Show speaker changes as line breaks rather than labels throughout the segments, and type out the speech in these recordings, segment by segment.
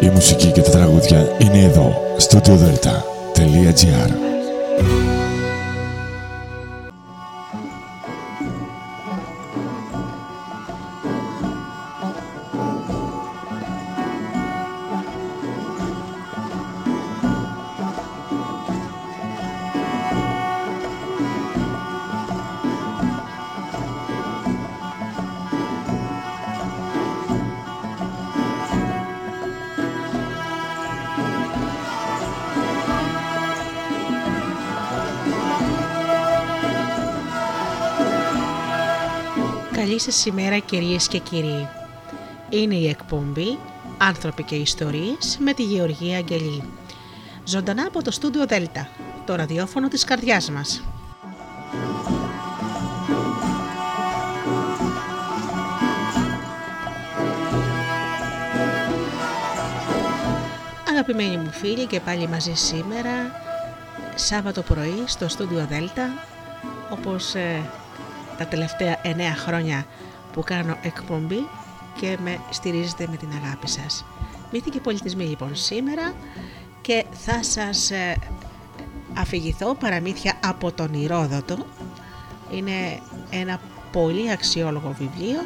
Η μουσική και τα τραγούδια είναι εδώ, στο studiodelta.gr
σήμερα κυρίες και κύριοι. Είναι η εκπομπή «Άνθρωποι και Ιστορίες» με τη Γεωργία Αγγελή. Ζωντανά από το στούντιο Δέλτα, το ραδιόφωνο της καρδιάς μας. Αγαπημένοι μου φίλοι και πάλι μαζί σήμερα, Σάββατο πρωί στο στούντιο Δέλτα, όπως ε, τα τελευταία 9 χρόνια που κάνω εκπομπή και με στηρίζετε με την αγάπη σας. Μύθοι και πολιτισμοί λοιπόν σήμερα και θα σας ε, αφηγηθώ παραμύθια από τον Ηρόδοτο. Είναι ένα πολύ αξιόλογο βιβλίο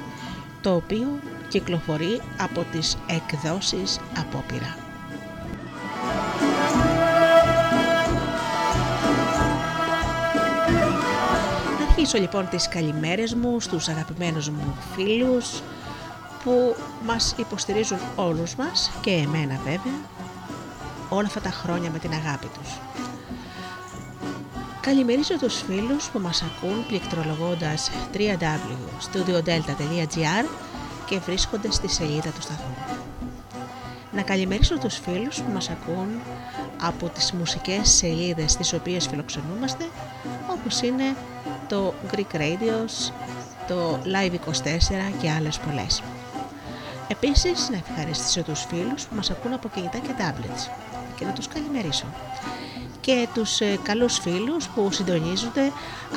το οποίο κυκλοφορεί από τις εκδόσεις Απόπειρα. Αρχίσω λοιπόν τις καλημέρες μου στους αγαπημένους μου φίλους που μας υποστηρίζουν όλους μας και εμένα βέβαια όλα αυτά τα χρόνια με την αγάπη τους. Καλημερίζω τους φίλους που μας ακούν πληκτρολογώντας www.studiodelta.gr και βρίσκονται στη σελίδα του σταθμού. Να καλημερίσω τους φίλους που μας ακούν από τις μουσικές σελίδες τις οποίες φιλοξενούμαστε όπως είναι το Greek Radios, το Live 24 και άλλες πολλές. Επίσης να ευχαριστήσω τους φίλους που μας ακούν από κινητά και tablets και να τους καλημερίσω και τους ε, καλούς φίλους που συντονίζονται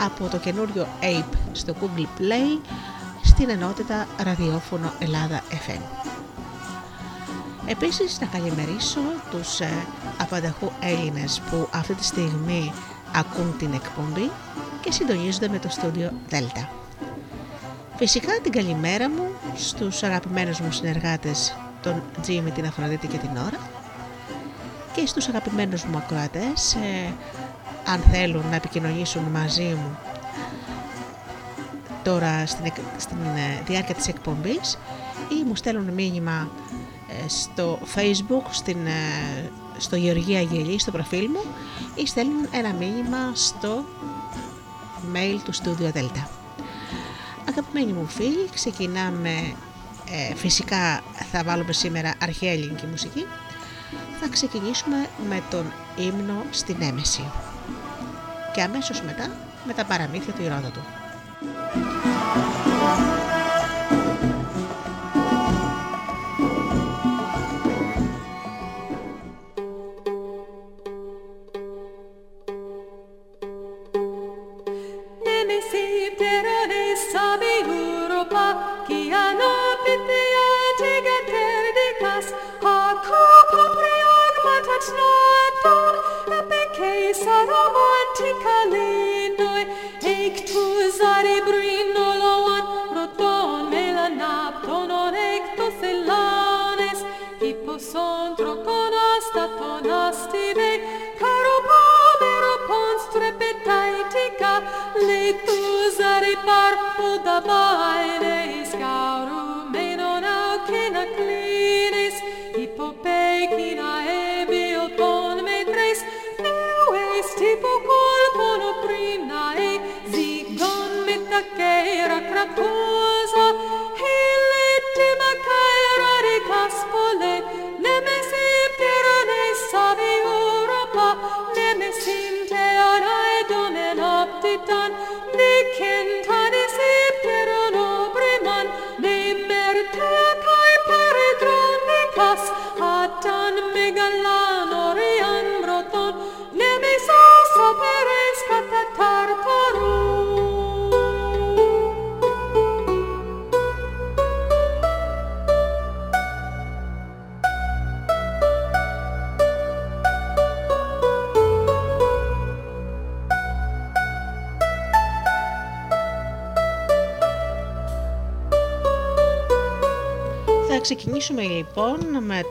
από το καινούριο Ape στο Google Play στην ενότητα ραδιόφωνο Ελλάδα FM. Επίσης να καλημερίσω τους ε, απανταχού Έλληνες που αυτή τη στιγμή ακούν την εκπομπή και συντονίζονται με το στούντιο Delta. Φυσικά την καλημέρα μου στους αγαπημένους μου συνεργάτες τον Τζίμι, την Αφροδίτη και την Ωρα και στους αγαπημένους μου ακροατές ε, αν θέλουν να επικοινωνήσουν μαζί μου τώρα στην, στην ε, διάρκεια της εκπομπής ή μου στέλνουν μήνυμα ε, στο facebook στην, στο Γεωργία Γελή στο προφίλ μου ή στέλνουν ένα μήνυμα στο mail του Studio Delta. Αγαπημένοι μου φίλοι, ξεκινάμε, ε, φυσικά θα βάλουμε σήμερα αρχαία ελληνική μουσική, θα ξεκινήσουμε με τον ύμνο στην έμεση και αμέσως μετά με τα παραμύθια του Ηρόδοτου. tua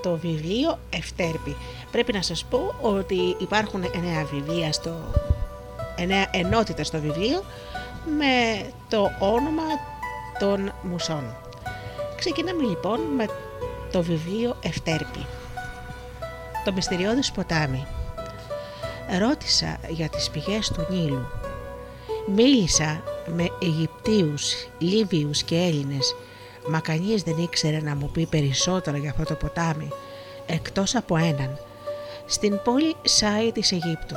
το βιβλίο Ευτέρπη. Πρέπει να σας πω ότι υπάρχουν εννέα βιβλία στο, εννέα ενότητες στο βιβλίο με το όνομα των μουσών. Ξεκινάμε λοιπόν με το βιβλίο Ευτέρπη. Το μυστηριώδης ποτάμι. Ρώτησα για τις πηγές του Νείλου. Μίλησα με Αιγυπτίους, Λίβιους και Έλληνες, μα κανείς δεν ήξερε να μου πει περισσότερο για αυτό το ποτάμι, εκτός από έναν, στην πόλη Σάι της Αιγύπτου.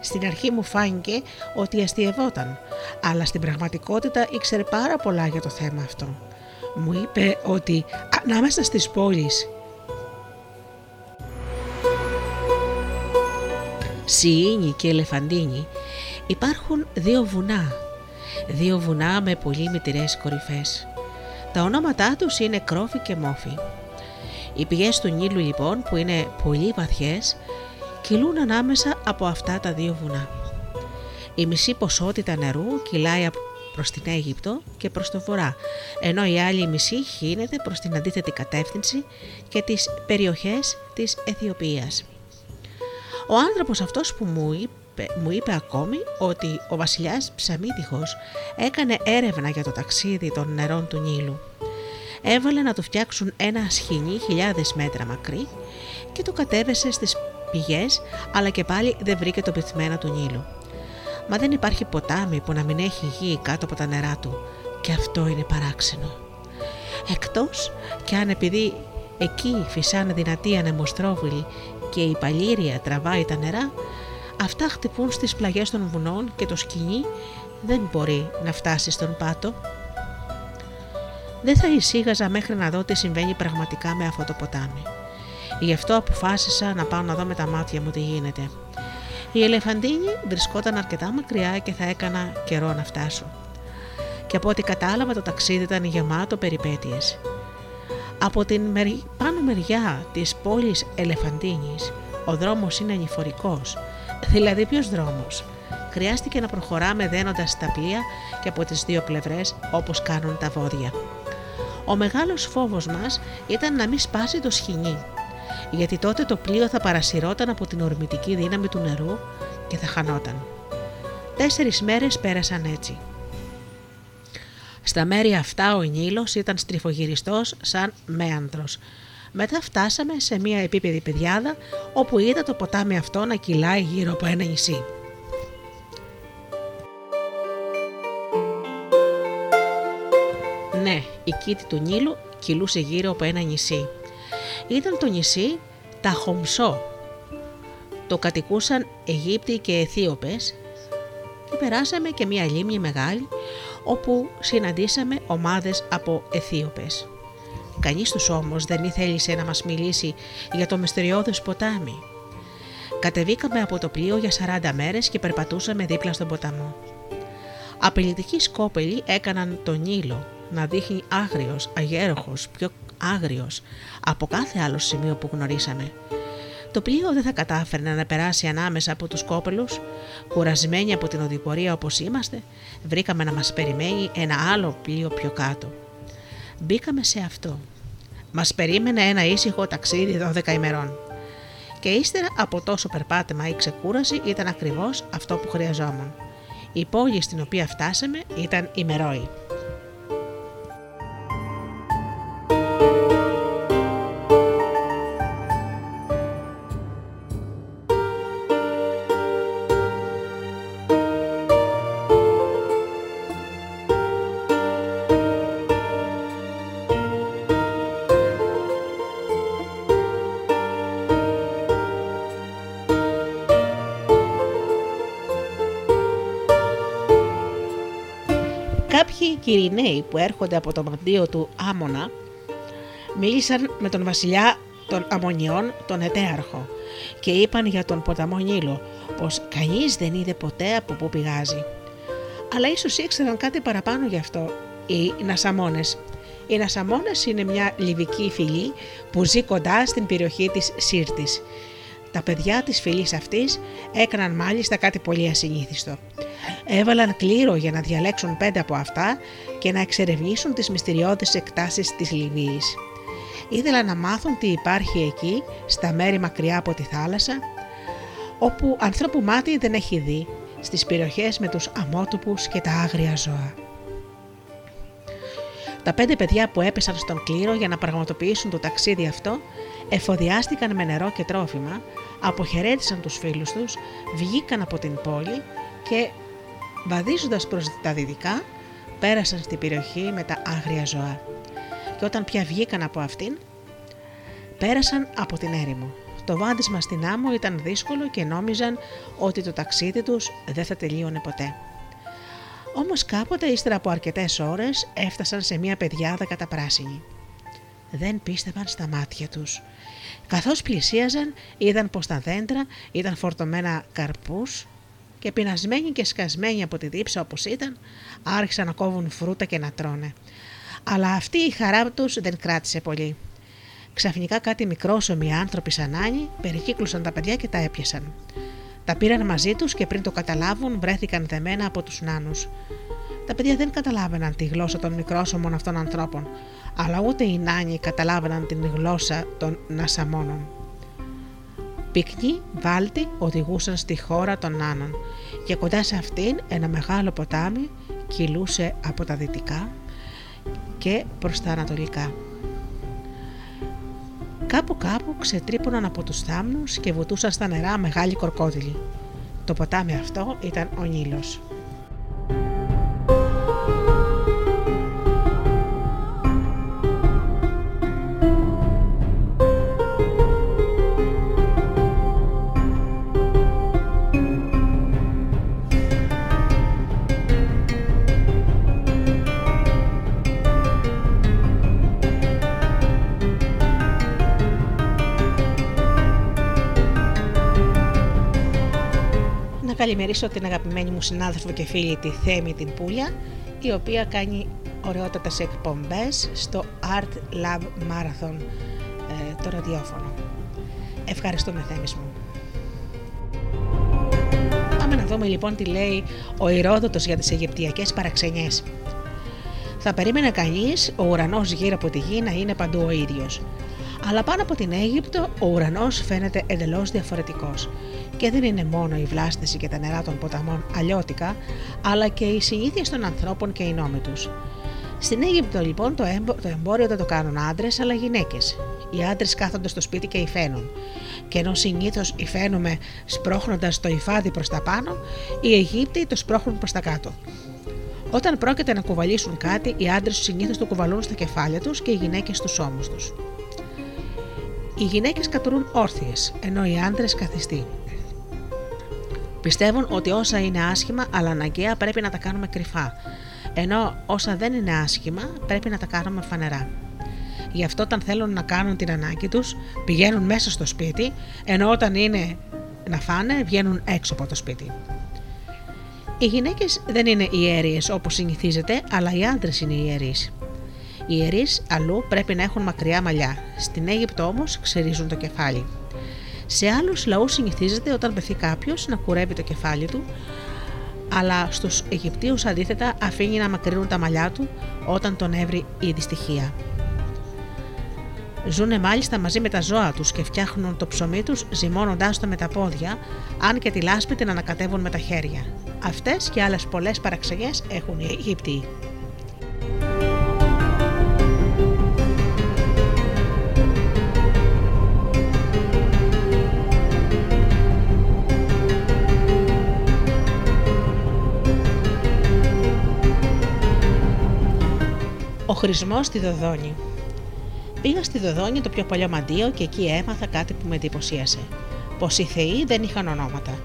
Στην αρχή μου φάνηκε ότι αστειευόταν, αλλά στην πραγματικότητα ήξερε πάρα πολλά για το θέμα αυτό. Μου είπε ότι ανάμεσα στις πόλεις Σιήνη και Ελεφαντίνη υπάρχουν δύο βουνά, δύο βουνά με πολύ μητηρές κορυφές. Τα ονόματά τους είναι Κρόφη και Μόφη. Οι πηγές του Νείλου λοιπόν που είναι πολύ βαθιές κυλούν ανάμεσα από αυτά τα δύο βουνά. Η μισή ποσότητα νερού κυλάει προς την Αίγυπτο και προς το βορρά, ενώ η άλλη μισή χύνεται προς την αντίθετη κατεύθυνση και τις περιοχές της Αιθιοπίας. Ο άνθρωπος αυτός που μου είπε, μου είπε ακόμη ότι ο βασιλιάς Ψαμίτυχος έκανε έρευνα για το ταξίδι των νερών του Νείλου. Έβαλε να του φτιάξουν ένα σχοινί χιλιάδες μέτρα μακρύ και το κατέβεσε στις πηγές αλλά και πάλι δεν βρήκε το πυθμένα του Νείλου. Μα δεν υπάρχει ποτάμι που να μην έχει γη κάτω από τα νερά του και αυτό είναι παράξενο. Εκτός και αν επειδή εκεί φυσάνε δυνατή ανεμοστρόβιλη και η παλήρια τραβάει τα νερά, αυτά χτυπούν στις πλαγιές των βουνών και το σκηνή δεν μπορεί να φτάσει στον πάτο. Δεν θα εισήγαζα μέχρι να δω τι συμβαίνει πραγματικά με αυτό το ποτάμι. Γι' αυτό αποφάσισα να πάω να δω με τα μάτια μου τι γίνεται. Η Ελεφαντίνη βρισκόταν αρκετά μακριά και θα έκανα καιρό να φτάσω. Και από ό,τι κατάλαβα το ταξίδι ήταν γεμάτο περιπέτειες. Από την πάνω μεριά της πόλης Ελεφαντίνης ο δρόμος είναι ανηφορικός. Δηλαδή ποιος δρόμος; Χρειάστηκε να προχωράμε δένοντας τα πλοία και από τις δύο πλευρές όπως κάνουν τα βόδια. Ο μεγάλος φόβος μας ήταν να μην σπάσει το σχοινί, γιατί τότε το πλοίο θα παρασυρώταν από την ορμητική δύναμη του νερού και θα χανόταν. Τέσσερις μέρες πέρασαν έτσι. Στα μέρη αυτά ο Νείλος ήταν στριφογυριστός σαν μέανδρος. Μετά φτάσαμε σε μια επίπεδη πεδιάδα όπου είδα το ποτάμι αυτό να κυλάει γύρω από ένα νησί. Ναι, η κήτη του Νείλου κυλούσε γύρω από ένα νησί. Ήταν το νησί Ταχομσό. Το κατοικούσαν Αιγύπτιοι και Αιθίωπες και περάσαμε και μια λίμνη μεγάλη όπου συναντήσαμε ομάδες από Αιθίωπες. Κανείς τους όμως δεν ήθελε να μας μιλήσει για το μυστηριώδες ποτάμι. Κατεβήκαμε από το πλοίο για 40 μέρες και περπατούσαμε δίπλα στον ποταμό. Απειλητικοί σκόπελοι έκαναν τον Νείλο να δείχνει άγριος, αγέροχος, πιο άγριος από κάθε άλλο σημείο που γνωρίσαμε. Το πλοίο δεν θα κατάφερνε να περάσει ανάμεσα από τους κόπελους. Κουρασμένοι από την οδηπορία όπως είμαστε, βρήκαμε να μας περιμένει ένα άλλο πλοίο πιο κάτω. Μπήκαμε σε αυτό. Μας περίμενε ένα ήσυχο ταξίδι 12 ημερών. Και ύστερα από τόσο περπάτημα ή ξεκούραση ήταν ακριβώς αυτό που χρειαζόμουν. Η πόλη στην οποία φτάσαμε ήταν η Μερόη. Κυριναίοι που έρχονται από το μαντίο του Άμονα μίλησαν με τον βασιλιά των Αμμονιών, τον Ετέαρχο και είπαν για τον ποταμό Νείλο πως κανείς δεν είδε ποτέ από πού πηγάζει. Αλλά ίσως ήξεραν κάτι παραπάνω γι' αυτό οι Νασαμόνες. Οι Νασαμόνες είναι μια λιβική φυλή που ζει κοντά στην περιοχή της Σύρτης. Τα παιδιά της φυλής αυτής έκαναν μάλιστα κάτι πολύ ασυνήθιστο. Έβαλαν κλήρο για να διαλέξουν πέντε από αυτά και να εξερευνήσουν τις μυστηριώδεις εκτάσεις της Λιβύης. Ήθελαν να μάθουν τι υπάρχει εκεί, στα μέρη μακριά από τη θάλασσα, όπου ανθρώπου μάτι δεν έχει δει, στις περιοχές με τους αμότοπους και τα άγρια ζώα. Τα πέντε παιδιά που έπεσαν στον κλήρο για να πραγματοποιήσουν το ταξίδι αυτό εφοδιάστηκαν με νερό και τρόφιμα, αποχαιρέτησαν τους φίλους τους, βγήκαν από την πόλη και βαδίζοντας προς τα δυτικά πέρασαν στην περιοχή με τα άγρια ζώα. Και όταν πια βγήκαν από αυτήν, πέρασαν από την έρημο. Το βάδισμα στην άμμο ήταν δύσκολο και νόμιζαν ότι το ταξίδι τους δεν θα τελείωνε ποτέ. Όμως κάποτε ύστερα από αρκετές ώρες έφτασαν σε μια πεδιάδα καταπράσινη. Δεν πίστευαν στα μάτια τους. Καθώς πλησίαζαν είδαν πως τα δέντρα ήταν φορτωμένα καρπούς και πεινασμένοι και σκασμένοι από τη δίψα όπως ήταν άρχισαν να κόβουν φρούτα και να τρώνε. Αλλά αυτή η χαρά τους δεν κράτησε πολύ. Ξαφνικά κάτι μικρόσωμοι άνθρωποι σαν Άννη περικύκλωσαν τα παιδιά και τα έπιασαν. Τα πήραν μαζί τους και πριν το καταλάβουν βρέθηκαν δεμένα από τους νάνους. Τα παιδιά δεν καταλάβαιναν τη γλώσσα των μικρόσωμων αυτών ανθρώπων, αλλά ούτε οι νάνοι καταλάβαιναν την γλώσσα των νασαμόνων. Πυκνοί βάλτοι οδηγούσαν στη χώρα των νάνων και κοντά σε αυτήν ένα μεγάλο ποτάμι κυλούσε από τα δυτικά και προς τα ανατολικά. Κάπου κάπου ξετρύπωναν από τους θάμνους και βουτούσαν στα νερά μεγάλοι κορκόδιλοι. Το ποτάμι αυτό ήταν ο Νείλος. Καλημερίσω την αγαπημένη μου συνάδελφο και φίλη τη Θέμη την Πούλια η οποία κάνει ωραιότατες εκπομπές στο Art Lab Marathon ε, το ραδιόφωνο. Ευχαριστούμε Θέμης μου. Πάμε να δούμε λοιπόν τι λέει ο Ηρόδοτος για τις Αιγυπτιακές παραξενιές. Θα περίμενε κανείς ο ουρανός γύρω από τη γη να είναι παντού ο ίδιος. Αλλά πάνω από την Αίγυπτο ο ουρανός φαίνεται εντελώς διαφορετικός και δεν είναι μόνο η βλάστηση και τα νερά των ποταμών αλλιώτικα, αλλά και οι συνήθειες των ανθρώπων και οι νόμοι τους. Στην Αίγυπτο λοιπόν το, εμπόριο δεν το κάνουν άντρες αλλά γυναίκες. Οι άντρες κάθονται στο σπίτι και υφαίνουν. Και ενώ συνήθως υφαίνουμε σπρώχνοντας το υφάδι προς τα πάνω, οι Αιγύπτιοι το σπρώχνουν προς τα κάτω. Όταν πρόκειται να κουβαλήσουν κάτι, οι άντρες συνήθως το κουβαλούν στα κεφάλια τους και οι γυναίκες στους ώμους τους. Οι γυναίκες κατουρούν όρθιες, ενώ οι άντρες καθιστοί. Πιστεύουν ότι όσα είναι άσχημα αλλά αναγκαία πρέπει να τα κάνουμε κρυφά, ενώ όσα δεν είναι άσχημα πρέπει να τα κάνουμε φανερά. Γι' αυτό όταν θέλουν να κάνουν την ανάγκη τους πηγαίνουν μέσα στο σπίτι, ενώ όταν είναι να φάνε βγαίνουν έξω από το σπίτι. Οι γυναίκες δεν είναι ιέρειες όπως συνηθίζεται, αλλά οι άντρες είναι ιερείς. Οι ιερείς αλλού πρέπει να έχουν μακριά μαλλιά, στην Αίγυπτο όμως ξερίζουν το κεφάλι. Σε άλλους λαούς συνηθίζεται όταν πεθεί κάποιος να κουρεύει το κεφάλι του, αλλά στους Αιγυπτίους αντίθετα αφήνει να μακρύνουν τα μαλλιά του όταν τον έβρει η δυστυχία. Ζούνε μάλιστα μαζί με τα ζώα τους και φτιάχνουν το ψωμί τους ζυμώνοντάς το με τα πόδια, αν και τη λάσπη την ανακατεύουν με τα χέρια. Αυτές και άλλες πολλές παραξενιές έχουν οι Αιγύπτιοι. Χρησμό στη Δοδόνη. Πήγα στη Δοδόνη το πιο παλιό μαντίο και εκεί έμαθα κάτι που με εντυπωσίασε. Πως οι θεοί δεν είχαν ονόματα.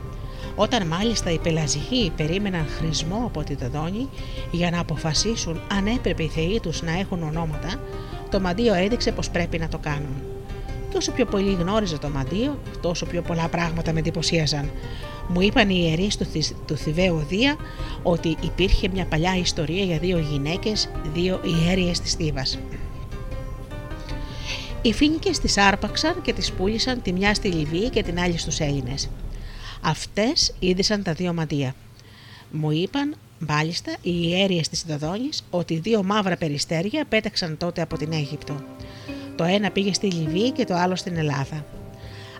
Όταν μάλιστα οι πελαζικοί περίμεναν χρησμό από τη Δοδόνη για να αποφασίσουν αν έπρεπε οι θεοί τους να έχουν ονόματα, το μαντίο έδειξε πως πρέπει να το κάνουν. Και όσο πιο πολύ γνώριζε το μαντίο, τόσο πιο πολλά πράγματα με εντυπωσίαζαν. Μου είπαν οι ιερείς του, του Θηβαίου Δία ότι υπήρχε μια παλιά ιστορία για δύο γυναίκες, δύο ιέρειες της Θήβας. Οι φοίνικες τις άρπαξαν και τις πούλησαν τη μια στη Λιβύη και την άλλη στους Έλληνες. Αυτές είδησαν τα δύο μαντεία. Μου είπαν μάλιστα οι ιέρειες της Δοδόνης ότι δύο μαύρα περιστέρια πέταξαν τότε από την Αίγυπτο. Το ένα πήγε στη Λιβύη και το άλλο στην Ελλάδα.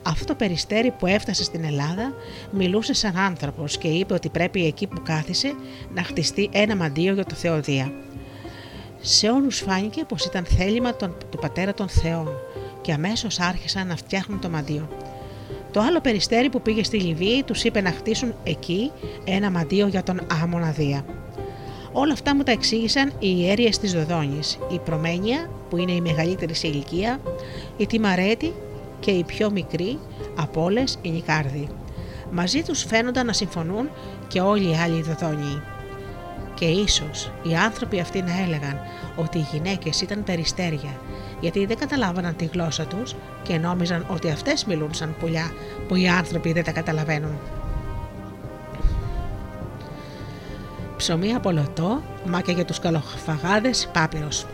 Αυτό το περιστέρι που έφτασε στην Ελλάδα μιλούσε σαν άνθρωπος και είπε ότι πρέπει εκεί που κάθισε να χτιστεί ένα μαντίο για το Θεοδία. Σε όλους φάνηκε πως ήταν θέλημα του πατέρα των Θεών και αμέσως άρχισαν να φτιάχνουν το μαντίο. Το άλλο περιστέρι που πήγε στη Λιβύη τους είπε να χτίσουν εκεί ένα μαντίο για τον Άμονα Δία. Όλα αυτά μου τα εξήγησαν οι ιέρειε της Δοδόνης, η Προμένια, που είναι η μεγαλύτερη σε ηλικία, η Τιμαρέτη και η πιο μικρή από όλες η Νικάρδη. Μαζί τους φαίνονταν να συμφωνούν και όλοι οι άλλοι Δοδόνιοι. Και ίσως οι άνθρωποι αυτοί να έλεγαν ότι οι γυναίκες ήταν περιστέρια, γιατί δεν καταλάβαναν τη γλώσσα τους και νόμιζαν ότι αυτές μιλούν σαν πουλιά που οι άνθρωποι δεν τα καταλαβαίνουν. ψωμί από λωτό, μα και για τους καλοφαγάδες πάπυρος.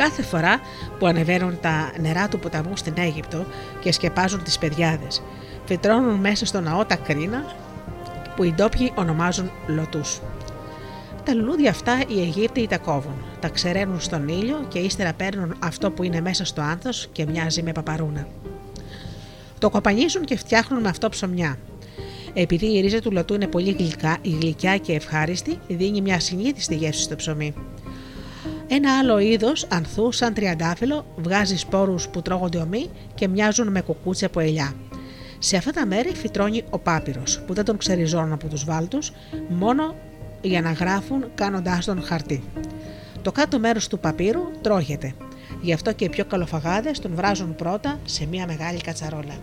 Κάθε φορά που ανεβαίνουν τα νερά του ποταμού στην Αίγυπτο και σκεπάζουν τις παιδιάδες, φυτρώνουν μέσα στο ναό τα κρίνα που οι ντόπιοι ονομάζουν λωτούς. Τα λουλούδια αυτά οι Αιγύπτιοι τα κόβουν, τα ξεραίνουν στον ήλιο και ύστερα παίρνουν αυτό που είναι μέσα στο άνθος και μοιάζει με παπαρούνα. Το κοπανίζουν και φτιάχνουν με αυτό ψωμιά, επειδή η ρίζα του λωτού είναι πολύ γλυκά, γλυκιά και ευχάριστη, δίνει μια συνήθιστη γεύση στο ψωμί. Ένα άλλο είδος ανθού, σαν τριαντάφυλλο, βγάζει σπόρους που τρώγονται ομοί και μοιάζουν με κουκούτσια από ελιά. Σε αυτά τα μέρη φυτρώνει ο πάπυρος, που δεν τον ξεριζώνουν από τους βάλτους, μόνο για να γράφουν κάνοντάς τον χαρτί. Το κάτω μέρος του παπύρου τρώγεται. Γι' αυτό και οι πιο καλοφαγάδες τον βράζουν πρώτα σε μια μεγάλη κατσαρόλα.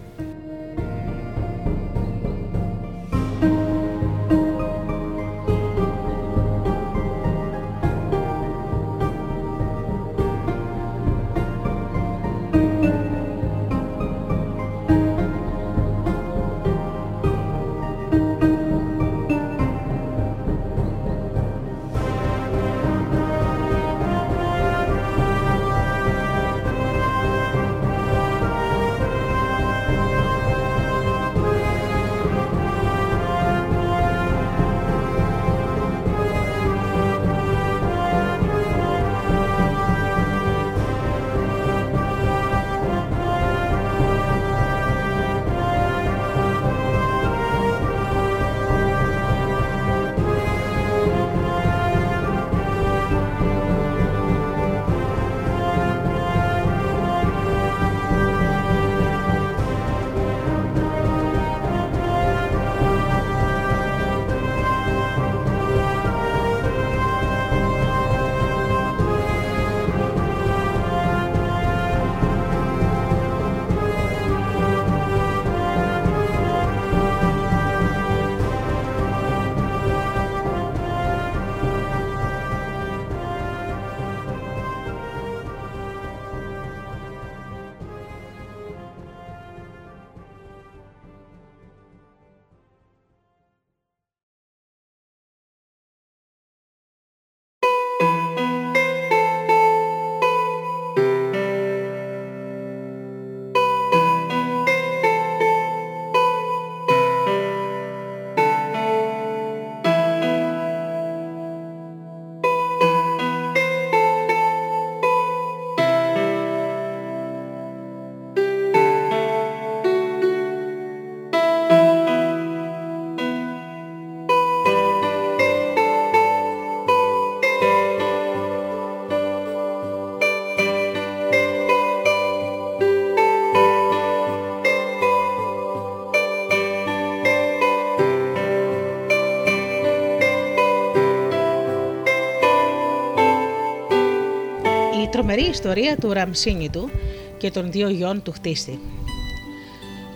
Ιστορία του Ραμσίνητου και των δύο γιών του χτίστη.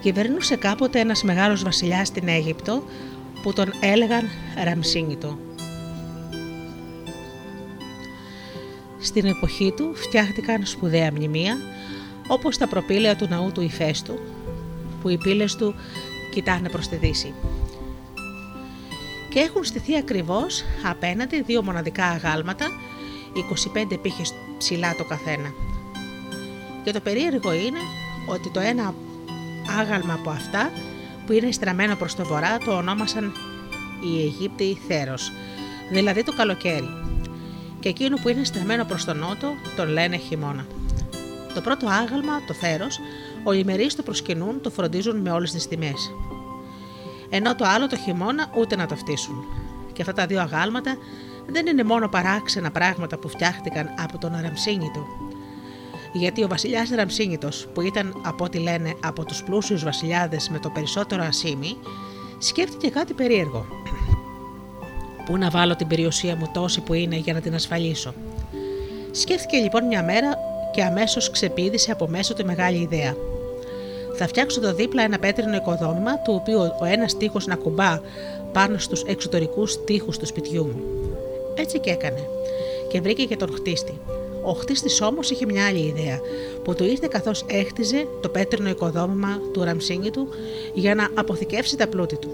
Κυβερνούσε κάποτε ένας μεγάλος βασιλιάς στην Αίγυπτο που τον έλεγαν Ραμσίνητο. Στην εποχή του φτιάχτηκαν σπουδαία μνημεία όπως τα προπήλαια του ναού του Ιφέστου που οι πύλες του κοιτάνε προς τη δύση. Και έχουν στηθεί ακριβώς απέναντι δύο μοναδικά αγάλματα 25 πύχες ψηλά το καθένα. Και το περίεργο είναι ότι το ένα άγαλμα από αυτά που είναι στραμμένο προς το βορρά το ονόμασαν οι Αιγύπτιοι Θέρος, δηλαδή το καλοκαίρι. Και εκείνο που είναι στραμμένο προς τον νότο τον λένε χειμώνα. Το πρώτο άγαλμα, το θέρος, ο λιμερεί το προσκυνούν, το φροντίζουν με όλες τις τιμές. Ενώ το άλλο το χειμώνα ούτε να το φτύσουν. Και αυτά τα δύο αγάλματα δεν είναι μόνο παράξενα πράγματα που φτιάχτηκαν από τον Αραμσίνητο. Γιατί ο βασιλιάς Ραμσίνητο, που ήταν από ό,τι λένε από τους πλούσιους βασιλιάδες με το περισσότερο ασίμι, σκέφτηκε κάτι περίεργο. Πού να βάλω την περιουσία μου τόση που είναι για να την ασφαλίσω. Σκέφτηκε λοιπόν μια μέρα και αμέσως ξεπίδησε από μέσω τη μεγάλη ιδέα. Θα φτιάξω εδώ δίπλα ένα πέτρινο οικοδόμημα, του οποίου ο ένας τείχος να κουμπά πάνω στους εξωτερικούς τείχους του σπιτιού μου. Έτσι και έκανε. Και βρήκε και τον χτίστη. Ο χτίστης όμως είχε μια άλλη ιδέα, που του ήρθε καθώς έχτιζε το πέτρινο οικοδόμημα του ραμσίνη του για να αποθηκεύσει τα πλούτη του.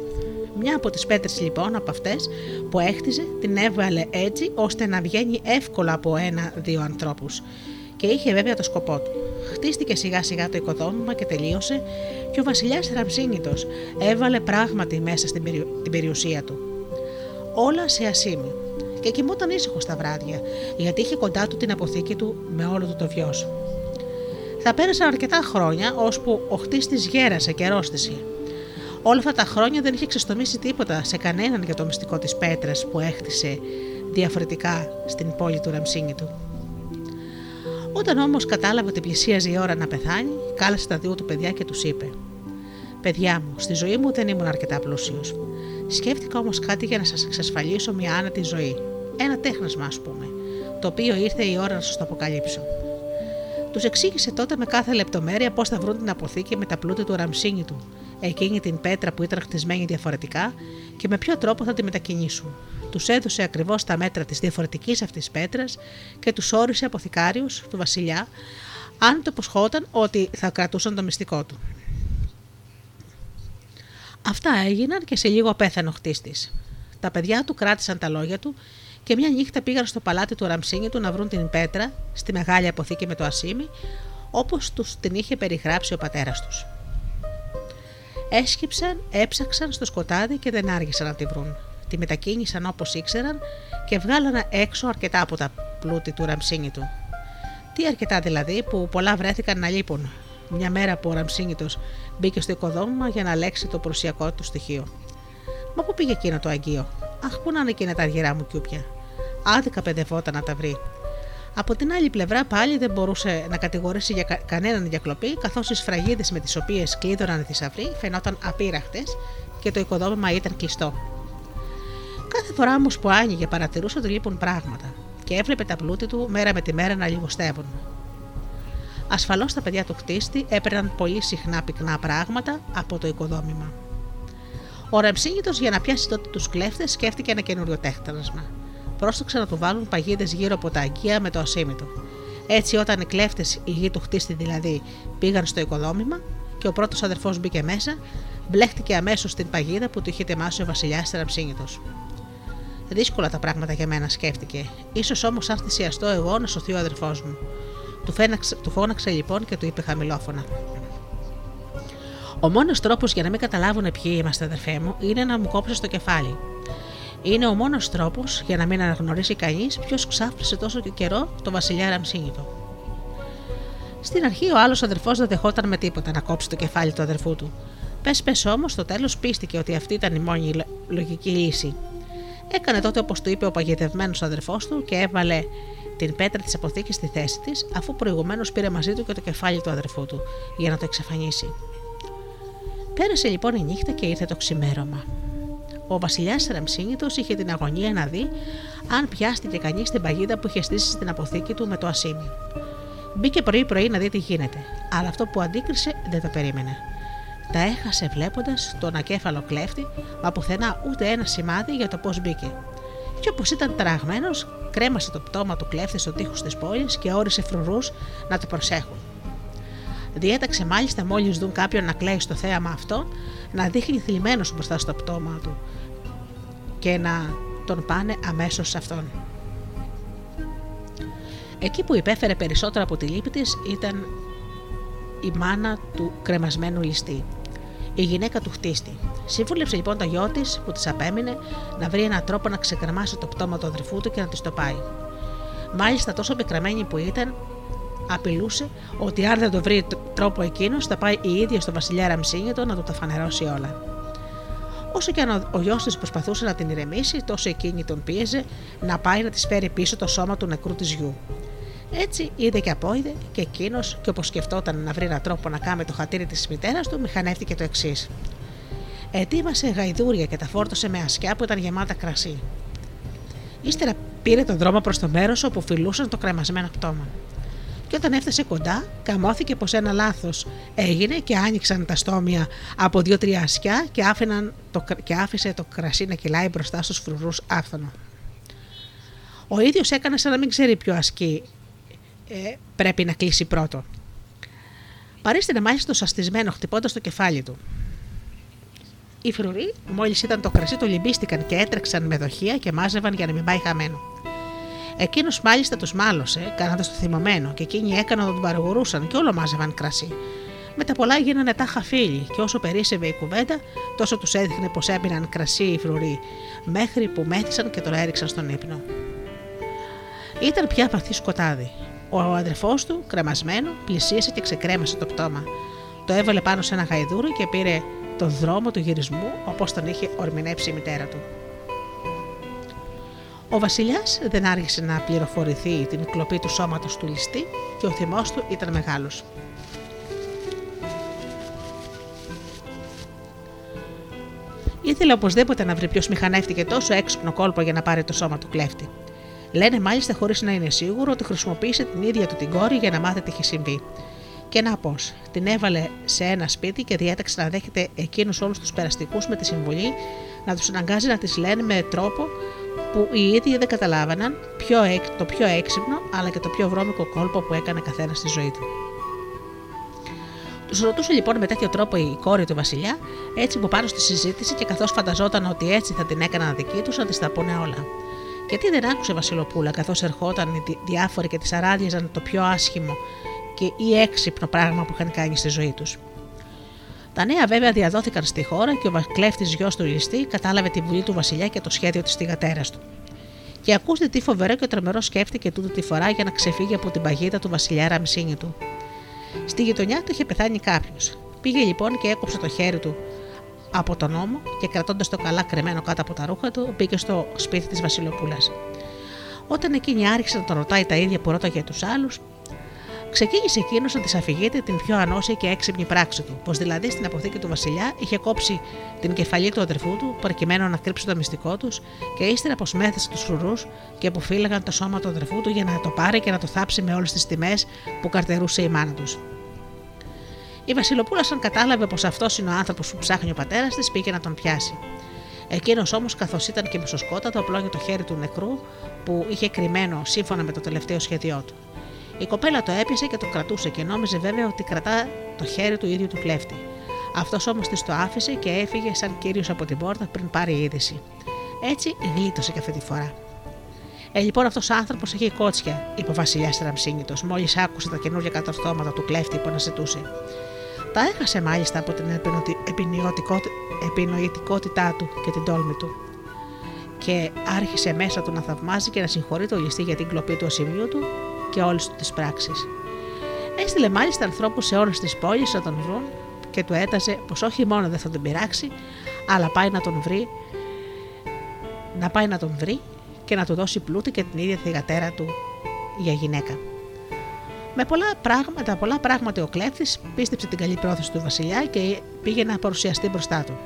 Μια από τις πέτρες λοιπόν από αυτές που έχτιζε την έβαλε έτσι ώστε να βγαίνει εύκολα από ένα-δύο ανθρώπους. Και είχε βέβαια το σκοπό του. Χτίστηκε σιγά σιγά το οικοδόμημα και τελείωσε, και ο βασιλιάς Ραμσίνητος έβαλε πράγματι μέσα στην την περιουσία του. Όλα σε ασήμι. Και κοιμόταν ήσυχος τα βράδια, γιατί είχε κοντά του την αποθήκη του με όλο του το βιός. Θα πέρασαν αρκετά χρόνια, ώσπου ο χτίστη γέρασε και αρρώστησε. Όλα αυτά τα χρόνια δεν είχε ξεστομίσει τίποτα σε κανέναν για το μυστικό της πέτρας που έχτισε διαφορετικά στην πόλη του Ραμσίνητου. Όταν όμως κατάλαβε ότι πλησίαζε η ώρα να πεθάνει, κάλεσε τα δύο του παιδιά και τους είπε: Παιδιά μου, στη ζωή μου δεν ήμουν αρκετά πλούσιος. Σκέφτηκα όμως κάτι για να σας εξασφαλίσω μια άνετη ζωή. Ένα τέχνασμα, ας πούμε, το οποίο ήρθε η ώρα να σας το αποκαλύψω. Τους εξήγησε τότε με κάθε λεπτομέρεια πώς θα βρουν την αποθήκη με τα πλούτη του ραμσίνη του, εκείνη την πέτρα που ήταν χτισμένη διαφορετικά και με ποιο τρόπο θα τη μετακινήσουν. Τους έδωσε ακριβώς τα μέτρα της διαφορετικής αυτής πέτρας και τους όρισε αποθηκάριους του Βασιλιά, αν το υποσχόταν ότι θα κρατούσαν το μυστικό του. Αυτά έγιναν και σε λίγο πέθανε ο χτίστης. Τα παιδιά του κράτησαν τα λόγια του και μια νύχτα πήγαν στο παλάτι του Ραμσίνη του να βρουν την πέτρα στη μεγάλη αποθήκη με το ασίμι, όπως τους την είχε περιγράψει ο πατέρας τους. Έσκυψαν, έψαξαν στο σκοτάδι και δεν άργησαν να τη βρουν. Τη μετακίνησαν όπως ήξεραν και βγάλανε έξω αρκετά από τα πλούτη του Ραμσίνη του. Τι αρκετά δηλαδή που πολλά βρέθηκαν να λείπουν, μια μέρα που ο Ραμσίνητος μπήκε στο οικοδόμημα για να λέξει το προσιακό του στοιχείο. Μα πού πήγε εκείνο το αγγείο; Αχ, πού να είναι εκείνα τα αργυρά μου κιούπια; Άδικα παιδευόταν να τα βρει. Από την άλλη πλευρά πάλι δεν μπορούσε να κατηγορήσει για κα- κανέναν για κλοπή, καθώς οι σφραγίδες με τις οποίες κλείδωναν οι θησαυροί φαινόταν απείραχτες και το οικοδόμημα ήταν κλειστό. Κάθε φορά όμως που άνοιγε παρατηρούσε ότι λείπουν πράγματα και έβλεπε τα πλούτη του μέρα με τη μέρα να λιγοστεύουν. Ασφαλώς τα παιδιά του χτίστη έπαιρναν πολύ συχνά πυκνά πράγματα από το οικοδόμημα. Ο Ρεμσίνητο για να πιάσει τότε τους κλέφτες σκέφτηκε ένα καινούριο τέχνασμα. Πρόστοξε να του βάλουν παγίδες γύρω από τα αγκία με το ασήμιτο. Έτσι, όταν οι κλέφτες, οι γη του χτίστη δηλαδή, πήγαν στο οικοδόμημα και ο πρώτος αδερφός μπήκε μέσα, μπλέχτηκε αμέσως στην παγίδα που του είχε ετοιμάσει ο βασιλιάς Ραμσίνητο. Δύσκολα τα πράγματα για μένα, σκέφτηκε. σω όμως αν θυσιαστώ εγώ να σωθεί ο αδερφός μου. Του, φέναξε, του φώναξε λοιπόν και του είπε χαμηλόφωνα. Ο μόνος τρόπος για να μην καταλάβουν ποιοι είμαστε, αδερφέ μου, είναι να μου κόψεις το κεφάλι. Είναι ο μόνος τρόπος για να μην αναγνωρίσει κανείς ποιος ξάφνησε τόσο καιρό το βασιλιά Ραμσίνητο. Στην αρχή ο άλλος αδερφός δεν δεχόταν με τίποτα να κόψει το κεφάλι του αδερφού του. Πες πες όμως, στο τέλος πίστηκε ότι αυτή ήταν η μόνη λογική λύση. Έκανε τότε όπως του είπε ο παγιδευμένος αδερφός του και έβαλε την πέτρα της αποθήκης στη θέση της, αφού προηγουμένως πήρε μαζί του και το κεφάλι του αδερφού του για να το εξαφανίσει. Πέρασε λοιπόν η νύχτα και ήρθε το ξημέρωμα. Ο βασιλιάς Ραμσίνητο είχε την αγωνία να δει αν πιάστηκε κανείς την παγίδα που είχε στήσει στην αποθήκη του με το ασίμι. Μπήκε πρωί-πρωί να δει τι γίνεται, αλλά αυτό που αντίκρισε δεν το περίμενε. Τα έχασε βλέποντας τον ακέφαλο κλέφτη, μα πουθενά ούτε ένα σημάδι για το πώς μπήκε. Και όπως ήταν τραγμένος, κρέμασε το πτώμα του κλέφτη στο τείχος της πόλης και όρισε φρουρούς να το προσέχουν. Διέταξε μάλιστα μόλις δουν κάποιον να κλαίει στο θέαμα αυτό, να δείχνει θλιμμένος μπροστά στο πτώμα του και να τον πάνε αμέσως σε αυτόν. Εκεί που υπέφερε περισσότερο από τη λύπη της ήταν η μάνα του κρεμασμένου ληστή, η γυναίκα του χτίστη. Σύμβουλεψε λοιπόν το γιο της που της απέμεινε να βρει έναν τρόπο να ξεκρεμάσει το πτώμα του αδερφού του και να της το πάει. Μάλιστα τόσο πικραμένη που ήταν, Απειλούσε ότι αν δεν το βρει τρόπο εκείνος, θα πάει η ίδια στο βασιλιά Ραμσίνητο να του τα φανερώσει όλα. Όσο και αν ο γιος της προσπαθούσε να την ηρεμήσει, τόσο εκείνη τον πίεζε να πάει να της φέρει πίσω το σώμα του νεκρού της γιου. Έτσι είδε και απόειδε και εκείνος, και όπως σκεφτόταν να βρει έναν τρόπο να κάνει το χατήρι της μητέρας του, μηχανεύτηκε το εξής. Ετοίμασε γαϊδούρια και τα φόρτωσε με ασκιά που ήταν γεμάτα κρασί. Ύστερα πήρε τον δρόμο προς το μέρος όπου φιλούσαν το κρεμασμένο πτώμα. Και όταν έφτασε κοντά, καμώθηκε πως ένα λάθος έγινε και άνοιξαν τα στόμια από δύο-τρία ασκιά και, το, και άφησε το κρασί να κυλάει μπροστά στους φρουρούς άφθονο. Ο ίδιος έκανε σαν να μην ξέρει ποιο ασκή ε, πρέπει να κλείσει πρώτο. Παρίστηνε μάλιστα το σαστισμένο χτυπώντας το κεφάλι του. Οι φρουροί, μόλις ήταν το κρασί, το λυμπίστηκαν και έτρεξαν με δοχεία και μάζευαν για να μην πάει χαμένο. Εκείνος μάλιστα τους μάλωσε, κάνοντας το θυμωμένο, και εκείνοι έκαναν να τον παρηγορούσαν και όλο μάζευαν κρασί. Με τα πολλά γίνανε τάχα φίλοι, και όσο περίσευε η κουβέντα, τόσο τους έδειχνε πως έπιναν κρασί οι φρουροί, μέχρι που μέθησαν και τον έριξαν στον ύπνο. Ήταν πια βαθύ σκοτάδι. Ο αδερφός του, κρεμασμένο, πλησίασε και ξεκρέμασε το πτώμα. Το έβαλε πάνω σε ένα γαϊδούρι και πήρε τον δρόμο του γυρισμού όπως τον είχε ορμηνέψει η μητέρα του. Ο Βασιλιάς δεν άργησε να πληροφορηθεί την κλοπή του σώματος του ληστή και ο θυμός του ήταν μεγάλος. Ήθελε οπωσδήποτε να βρει ποιος μηχανεύτηκε τόσο έξυπνο κόλπο για να πάρει το σώμα του κλέφτη. Λένε μάλιστα χωρίς να είναι σίγουρο ότι χρησιμοποίησε την ίδια του την κόρη για να μάθει τι είχε συμβεί. Και να πώ, την έβαλε σε ένα σπίτι και διέταξε να δέχεται εκείνους όλους τους περαστικούς με τη συμβολή να τους αναγκάζει να τις λένε με τρόπο που οι ίδιοι δεν καταλάβαναν ποιο, το πιο έξυπνο αλλά και το πιο βρώμικο κόλπο που έκανε καθένας στη ζωή του. Τους ρωτούσε λοιπόν με τέτοιο τρόπο η κόρη του Βασιλιά, έτσι που πάνω στη συζήτηση και καθώς φανταζόταν ότι έτσι θα την έκαναν δική τους, να της τα πούνε όλα. Γιατί δεν άκουσε Βασιλοπούλα, καθώς ερχόταν οι διάφοροι και τη αράδιαζαν το πιο άσχημο και ή έξυπνο πράγμα που είχαν κάνει στη ζωή τους. Τα νέα βέβαια διαδόθηκαν στη χώρα και ο κλέφτη γιος του ληστή κατάλαβε τη βουλή του Βασιλιά και το σχέδιο της θηγατέρα του. Και ακούστε τι φοβερό και τρομερό σκέφτηκε τούτο τη φορά για να ξεφύγει από την παγίδα του Βασιλιά Ραμσίνη του. Στη γειτονιά του είχε πεθάνει κάποιος. Πήγε λοιπόν και έκοψε το χέρι του από τον ώμο και κρατώντας το καλά κρεμμένο κάτω από τα ρούχα του, πήγε στο σπίτι της Βασιλοπούλας. Όταν εκείνη άρχισε να τον ρωτάει τα ίδια που ρώταγε τους άλλους, ξεκίνησε εκείνος να της αφηγείται την πιο ανώσια και έξυπνη πράξη του, πως δηλαδή στην αποθήκη του Βασιλιά είχε κόψει την κεφαλή του αδερφού του, προκειμένου να κρύψει το μυστικό τους, και ύστερα πως μέθεσε τους φρουρούς και που φύλαγαν το σώμα του αδερφού του για να το πάρει και να το θάψει με όλες τις τιμές που καρτερούσε η μάνα τους. Η Βασιλοπούλα, σαν κατάλαβε πως αυτός είναι ο άνθρωπος που ψάχνει ο πατέρας της, πήγε να τον πιάσει. Εκείνος όμως, καθώς ήταν και μισοσκότατο, απλώνει το χέρι του νεκρού που είχε κρυμμένο σύμφωνα με το τελευταίο σχέδιό του. Η κοπέλα το έπιασε και το κρατούσε και νόμιζε βέβαια ότι κρατά το χέρι του ίδιου του κλέφτη. Αυτός όμως της το άφησε και έφυγε σαν κύριος από την πόρτα πριν πάρει είδηση. Έτσι γλίτωσε και αυτή τη φορά. Ε, λοιπόν, αυτός ο άνθρωπος έχει κότσια, είπε ο Βασιλιάς Τραμψίνητο, μόλις άκουσε τα καινούργια κατορθώματα του κλέφτη που αναζητούσε. Τα έχασε μάλιστα από την επινοητικότητά του και την τόλμη του. Και άρχισε μέσα του να θαυμάζει και να συγχωρεί το ληστή για την κλοπή του ασημείου του και όλες του τις πράξεις. Έστειλε μάλιστα ανθρώπους σε όλες τις πόλεις να τον βρουν και του έταζε πως όχι μόνο δεν θα τον πειράξει, αλλά πάει να τον βρει, να πάει να τον βρει και να του δώσει πλούτη και την ίδια θηγατέρα του για γυναίκα. Με πολλά πράγματα, πολλά πράγματα ο κλέφτης πίστεψε την καλή πρόθεση του Βασιλιά και πήγε να παρουσιαστεί μπροστά του.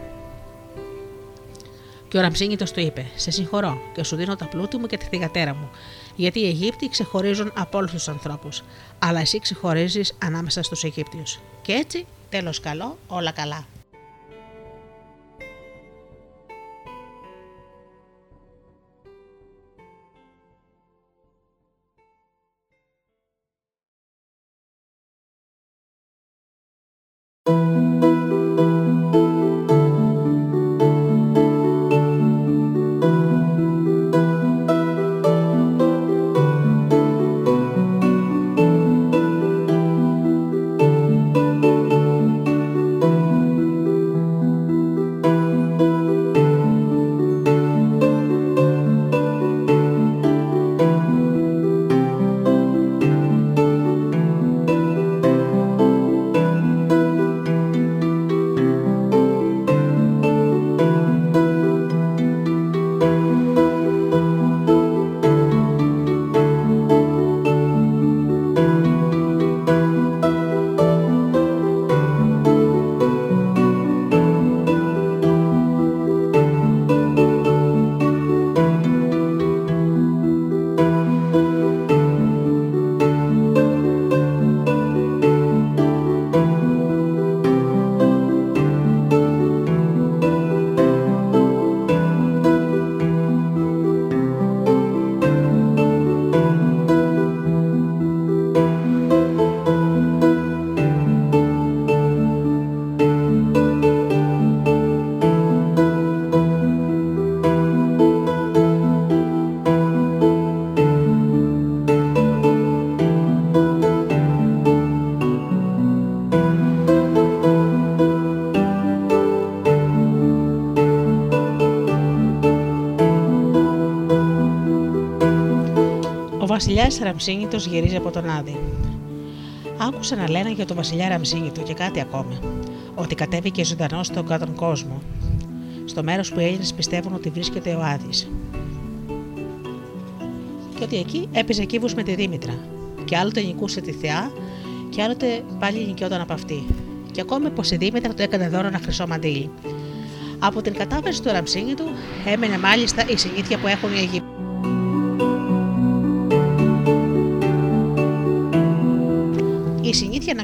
Και ο Ραμψίνητο του είπε: Σε συγχωρώ και σου δίνω τα πλούτη μου και τη θηγατέρα μου, γιατί οι Αιγύπτιοι ξεχωρίζουν από όλους τους ανθρώπους, αλλά εσύ ξεχωρίζεις ανάμεσα στους Αιγύπτιους. Και έτσι, τέλος καλό, όλα καλά. Βασιλιάς Ραμσίνητος γυρίζει από τον Άδη. Άκουσα να λένε για τον βασιλιά Ραμσίνητο και κάτι ακόμα. Ότι κατέβηκε ζωντανός στον κάτω κόσμο. Στο μέρος που οι Έλληνες πιστεύουν ότι βρίσκεται ο Άδης. Και ότι εκεί έπαιζε κύβους με τη Δήμητρα. Και άλλοτε νικούσε τη Θεά, και άλλοτε πάλι νικιόταν από αυτή. Και ακόμη πως η Δήμητρα του έκανε δώρο ένα χρυσό μαντίλι. Από την κατάβαση του Ραμσίνητου έμενε μάλιστα η συνήθεια που έχουν οι Αιγύπτιοι.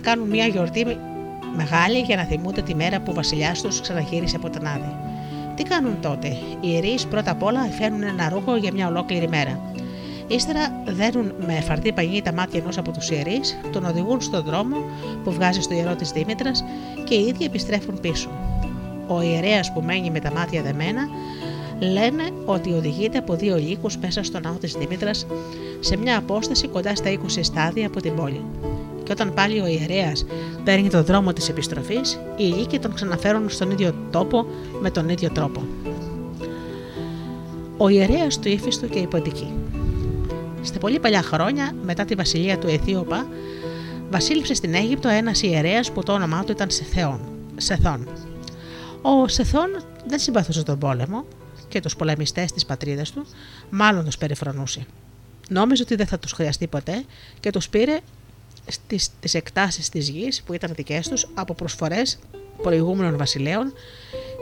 Κάνουν μια γιορτή μεγάλη για να θυμούνται τη μέρα που ο βασιλιάς τους ξαναγύρισε από τον Άδη. Τι κάνουν τότε, οι ιερείς πρώτα απ' όλα φέρνουν ένα ρούχο για μια ολόκληρη μέρα. Ύστερα δένουν με φαρτί πανί τα μάτια ενός από τους ιερείς, τον οδηγούν στον δρόμο που βγάζει στο ιερό της Δήμητρας και οι ίδιοι επιστρέφουν πίσω. Ο ιερέας που μένει με τα μάτια δεμένα λένε ότι οδηγείται από δύο λύκους μέσα στο ναό της Δήμητρας σε μια απόσταση κοντά στα 20 στάδια από την πόλη και όταν πάλι ο ιερέας παίρνει τον δρόμο της επιστροφής, οι λύκοι τον ξαναφέρουν στον ίδιο τόπο με τον ίδιο τρόπο. Ο ιερέας του ύφιστο και η ποντική. Στα πολύ παλιά χρόνια, μετά τη βασιλεία του Αιθίωπα, βασίλειψε στην Αίγυπτο ένας ιερέας που το όνομά του ήταν Σεθεών, Σεθών. Ο Σεθών δεν συμπαθούσε τον πόλεμο και τους πολεμιστές της πατρίδας του, μάλλον τους περιφρονούσε. Νόμιζε ότι δεν θα τους χρειαστεί ποτέ και τους πήρε στις, τις εκτάσεις της γης που ήταν δικές τους από προσφορές προηγούμενων βασιλέων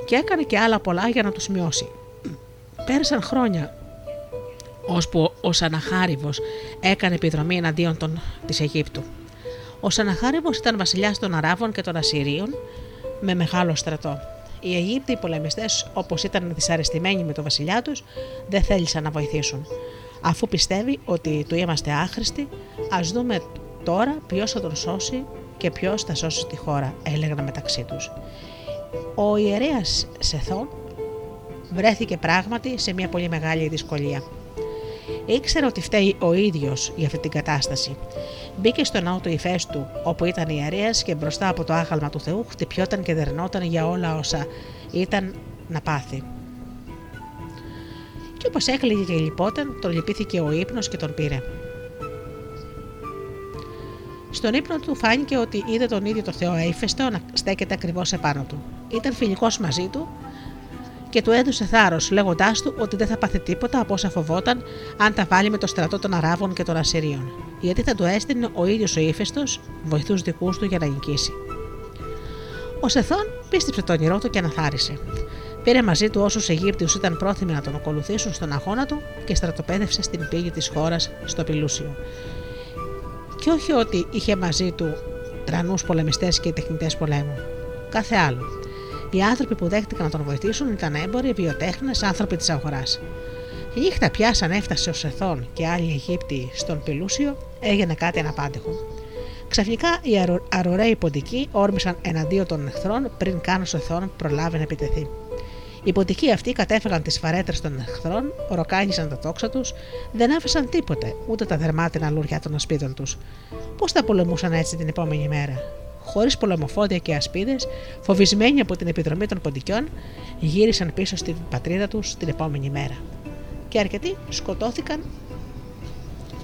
και έκανε και άλλα πολλά για να τους μειώσει. Πέρασαν χρόνια ώσπου ο Σαναχάριβος έκανε επιδρομή εναντίον των, της Αιγύπτου. Ο Σαναχάριβος ήταν βασιλιάς των Αράβων και των Ασσυρίων με μεγάλο στρατό. Οι Αιγύπτιοι πολεμιστές, όπως ήταν δυσαρεστημένοι με τον βασιλιά τους, δεν θέλησαν να βοηθήσουν. Αφού πιστεύει ότι του είμαστε άχρηστοι, ας δούμε Τώρα ποιος θα τον σώσει και ποιος θα σώσει τη χώρα, έλεγαν μεταξύ τους. Ο ιερέας Σεθόν βρέθηκε πράγματι σε μια πολύ μεγάλη δυσκολία. Ήξερε ότι φταίει ο ίδιος για αυτή την κατάσταση. Μπήκε στο ναό του Ιφέστου, όπου ήταν ιερέας και μπροστά από το άγαλμα του Θεού χτυπιόταν και δερνόταν για όλα όσα ήταν να πάθει. Και όπως έκλαιγε και λυπόταν, τον λυπήθηκε ο ύπνος και τον πήρε. Στον ύπνο του φάνηκε ότι είδε τον ίδιο το Θεό Αήφεστο να στέκεται ακριβώς επάνω του. Ήταν φιλικός μαζί του και του έδωσε θάρρος, λέγοντάς του ότι δεν θα πάθει τίποτα από όσα φοβόταν αν τα βάλει με το στρατό των Αράβων και των Ασσυρίων, γιατί θα του έστεινε ο ίδιος ο ύφεστο βοηθούς δικούς του για να νικήσει. Ο Σεθόν πίστεψε το όνειρό του και αναθάρισε. Πήρε μαζί του όσους Αιγύπτιου ήταν πρόθυμοι να τον ακολουθήσουν στον αγώνα του και στρατοπέδευσε στην πύλη της χώρας στο Πιλούσιο και όχι ότι είχε μαζί του τρανούς πολεμιστές και τεχνητές πολέμου. Κάθε άλλο. Οι άνθρωποι που δέχτηκαν να τον βοηθήσουν ήταν έμποροι, βιοτέχνες, άνθρωποι της αγοράς. Η νύχτα πια, σαν έφτασε ο Σεθόν και άλλοι Αιγύπτιοι στον Πιλούσιο, έγινε κάτι αναπάντεχο. Ξαφνικά οι αρωραίοι ποντικοί όρμησαν εναντίον των εχθρών πριν καν ο Σεθόν προλάβει να επιτεθεί. Οι ποντικοί αυτοί κατέφυγαν τις φαρέτρες των εχθρών, ροκάνισαν τα τόξα τους, δεν άφησαν τίποτε, ούτε τα δερμάτινα λουριά των ασπίδων τους. Πώς θα πολεμούσαν έτσι την επόμενη μέρα; Χωρίς πολεμοφόδια και ασπίδες, φοβισμένοι από την επιδρομή των ποντικιών, γύρισαν πίσω στην πατρίδα τους την επόμενη μέρα. Και αρκετοί σκοτώθηκαν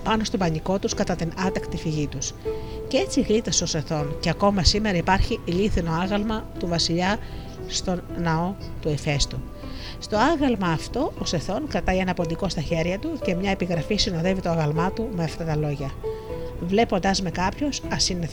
πάνω στον πανικό τους κατά την άτακτη φυγή τους. Και έτσι γλίτασε ο Σεθόν, και ακόμα σήμερα υπάρχει ηλίθινο άγαλμα του βασιλιά στον ναό του Εφέστου. Στο άγαλμα αυτό, ο Σεθόν κρατάει ένα ποντικό στα χέρια του και μια επιγραφή συνοδεύει το άγαλμά του με αυτά τα λόγια. Βλέποντα με κάποιος, ας είναι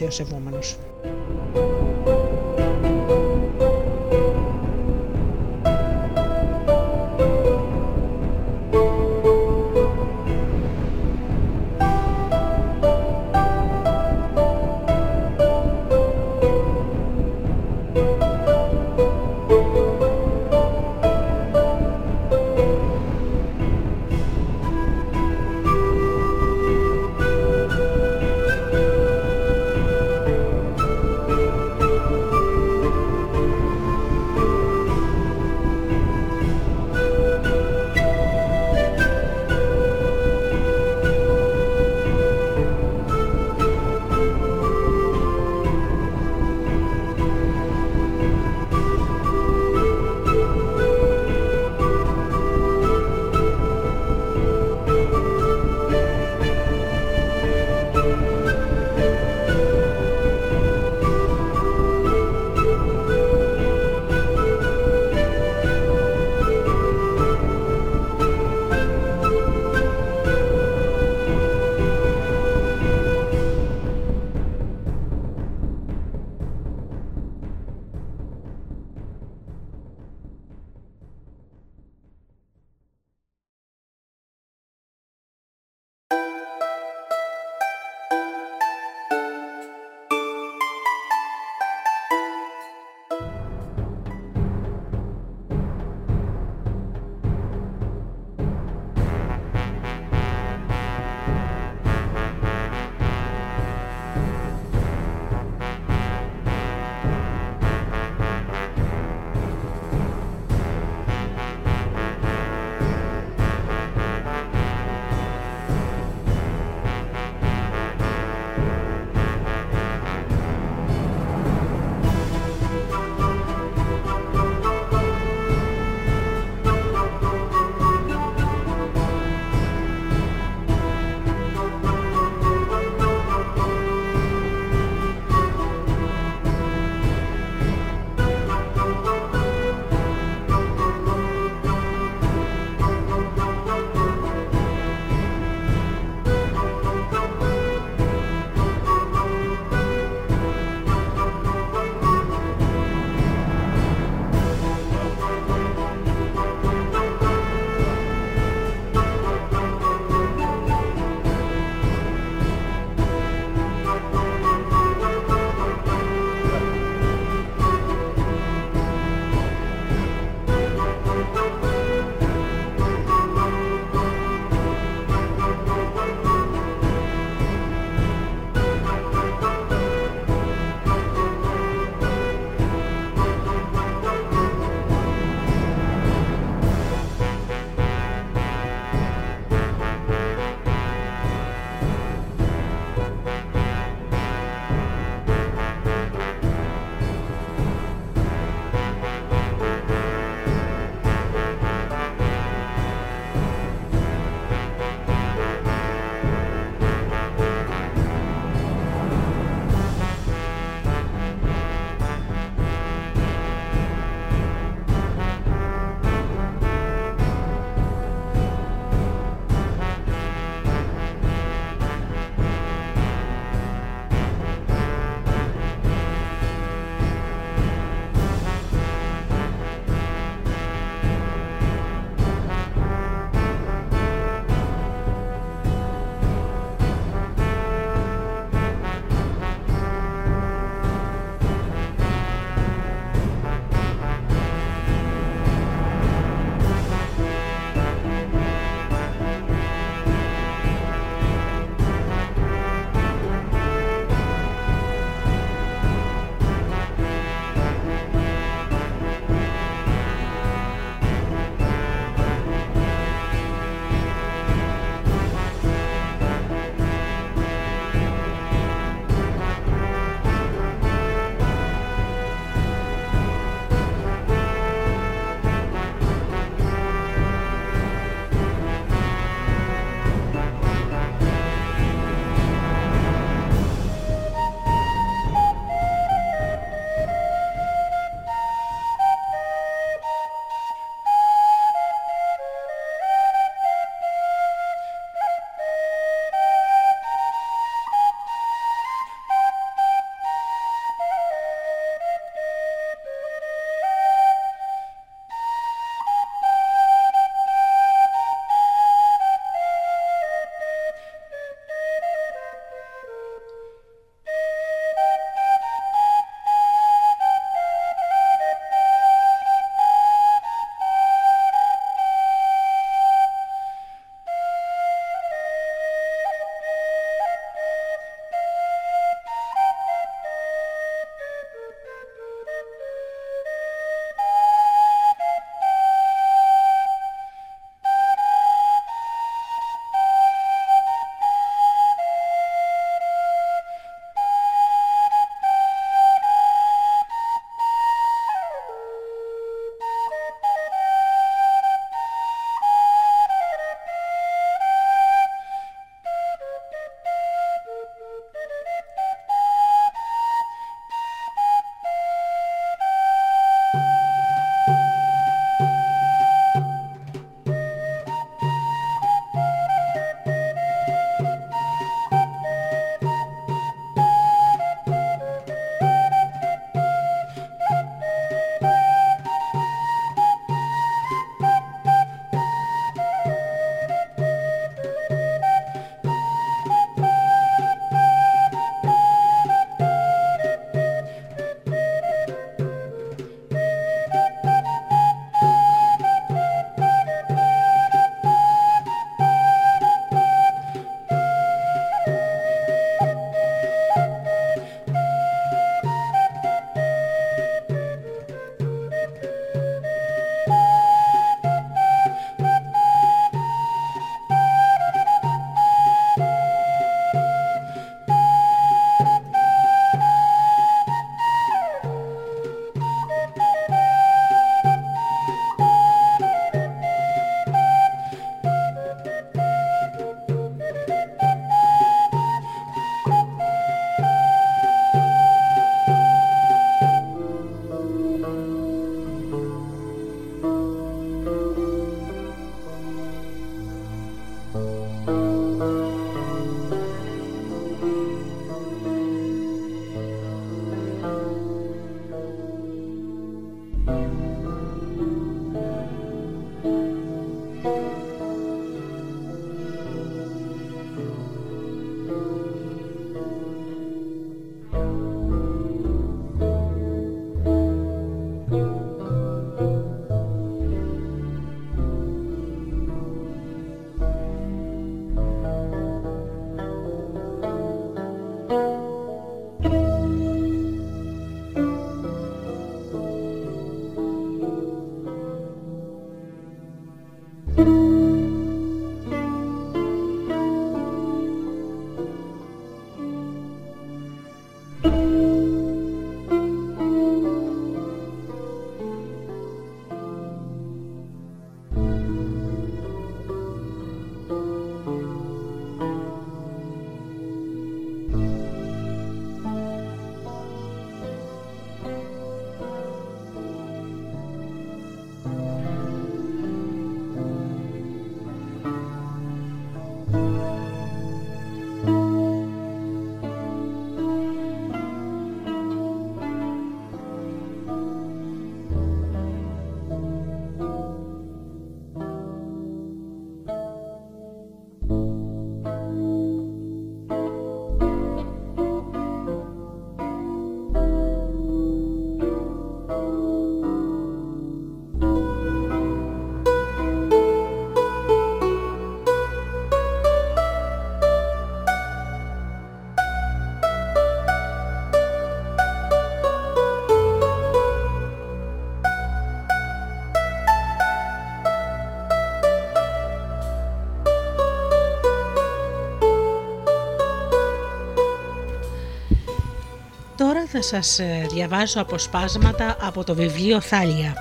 θα σας ε, διαβάσω αποσπάσματα από το βιβλίο Θάλια.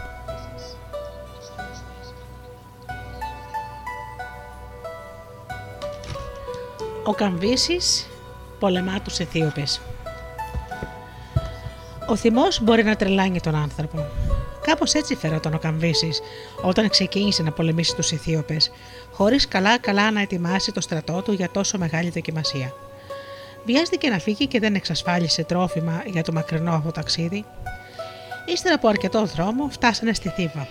Ο Καμβίσης πολεμά τους Αιθίωπες. Ο θυμός μπορεί να τρελάνει τον άνθρωπο. Κάπως έτσι φέρονταν ο Καμβίσης όταν ξεκίνησε να πολεμήσει τους Ιθίωπε, χωρίς καλά-καλά να ετοιμάσει το στρατό του για τόσο μεγάλη δοκιμασία. Βιάστηκε να φύγει και δεν εξασφάλισε τρόφιμα για το μακρινό αυτό ταξίδι. Ύστερα από αρκετό δρόμο φτάσανε στη Θήβα.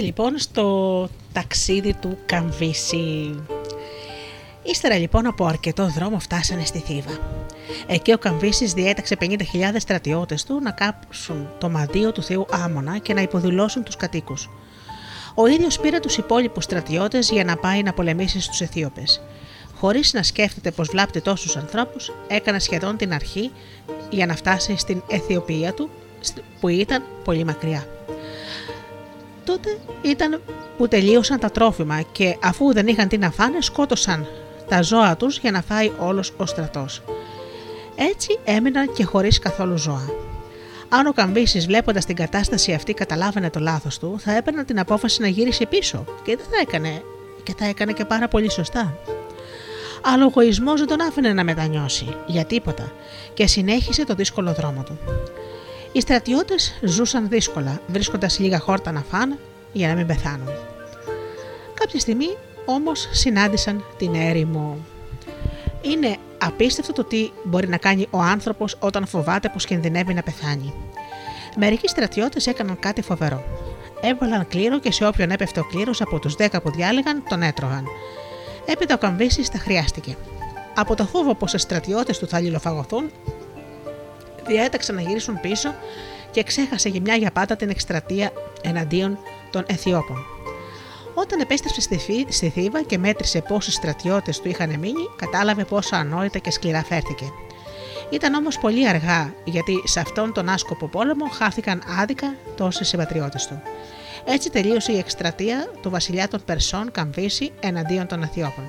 Είμαστε λοιπόν στο ταξίδι του Καμβίση. Ύστερα λοιπόν από αρκετό δρόμο φτάσανε στη Θήβα. Εκεί ο Καμβίσης διέταξε 50.000 στρατιώτες του να κάψουν το μαντίο του Θεού Άμονα και να υποδηλώσουν τους κατοίκους. Ο ίδιος πήρε τους υπόλοιπους στρατιώτες για να πάει να πολεμήσει στους Αιθίωπες. Χωρίς να σκέφτεται πως βλάπτει τόσους ανθρώπους, έκανε σχεδόν την αρχή για να φτάσει στην Αιθιοπία του, που ήταν πολύ μακριά τότε ήταν που τελείωσαν τα τρόφιμα και αφού δεν είχαν τι να φάνε σκότωσαν τα ζώα τους για να φάει όλος ο στρατός. Έτσι έμειναν και χωρίς καθόλου ζώα. Αν ο Καμβίσης βλέποντας την κατάσταση αυτή καταλάβαινε το λάθος του, θα έπαιρνε την απόφαση να γύρισε πίσω και δεν θα έκανε και θα έκανε και πάρα πολύ σωστά. Αλλά ο εγωισμός δεν τον άφηνε να μετανιώσει για τίποτα και συνέχισε το δύσκολο δρόμο του. Οι στρατιώτες ζούσαν δύσκολα, βρίσκοντας λίγα χόρτα να φάνε για να μην πεθάνουν. Κάποια στιγμή όμως συνάντησαν την έρημο. Είναι απίστευτο το τι μπορεί να κάνει ο άνθρωπος όταν φοβάται πως κινδυνεύει να πεθάνει. Μερικοί στρατιώτες έκαναν κάτι φοβερό. Έβαλαν κλήρο και σε όποιον έπεφτε ο κλήρος από τους 10 που διάλεγαν τον έτρωγαν. Έπειτα ο Καμβίσης τα χρειάστηκε. από το φόβο πως οι στρατιώτες του θα λιλοφαγωθούν, διέταξε να γυρίσουν πίσω και ξέχασε για μια για πάντα την εκστρατεία εναντίον των Αιθιώπων. Όταν επέστρεψε στη Θήβα και μέτρησε πόσοι στρατιώτες του είχαν μείνει, κατάλαβε πόσο ανόητα και σκληρά φέρθηκε. Ήταν όμως πολύ αργά, γιατί σε αυτόν τον άσκοπο πόλεμο χάθηκαν άδικα τόσοι συμπατριώτες του. Έτσι τελείωσε η εκστρατεία του βασιλιά των Περσών Καμβίση εναντίον των Αθιώπων.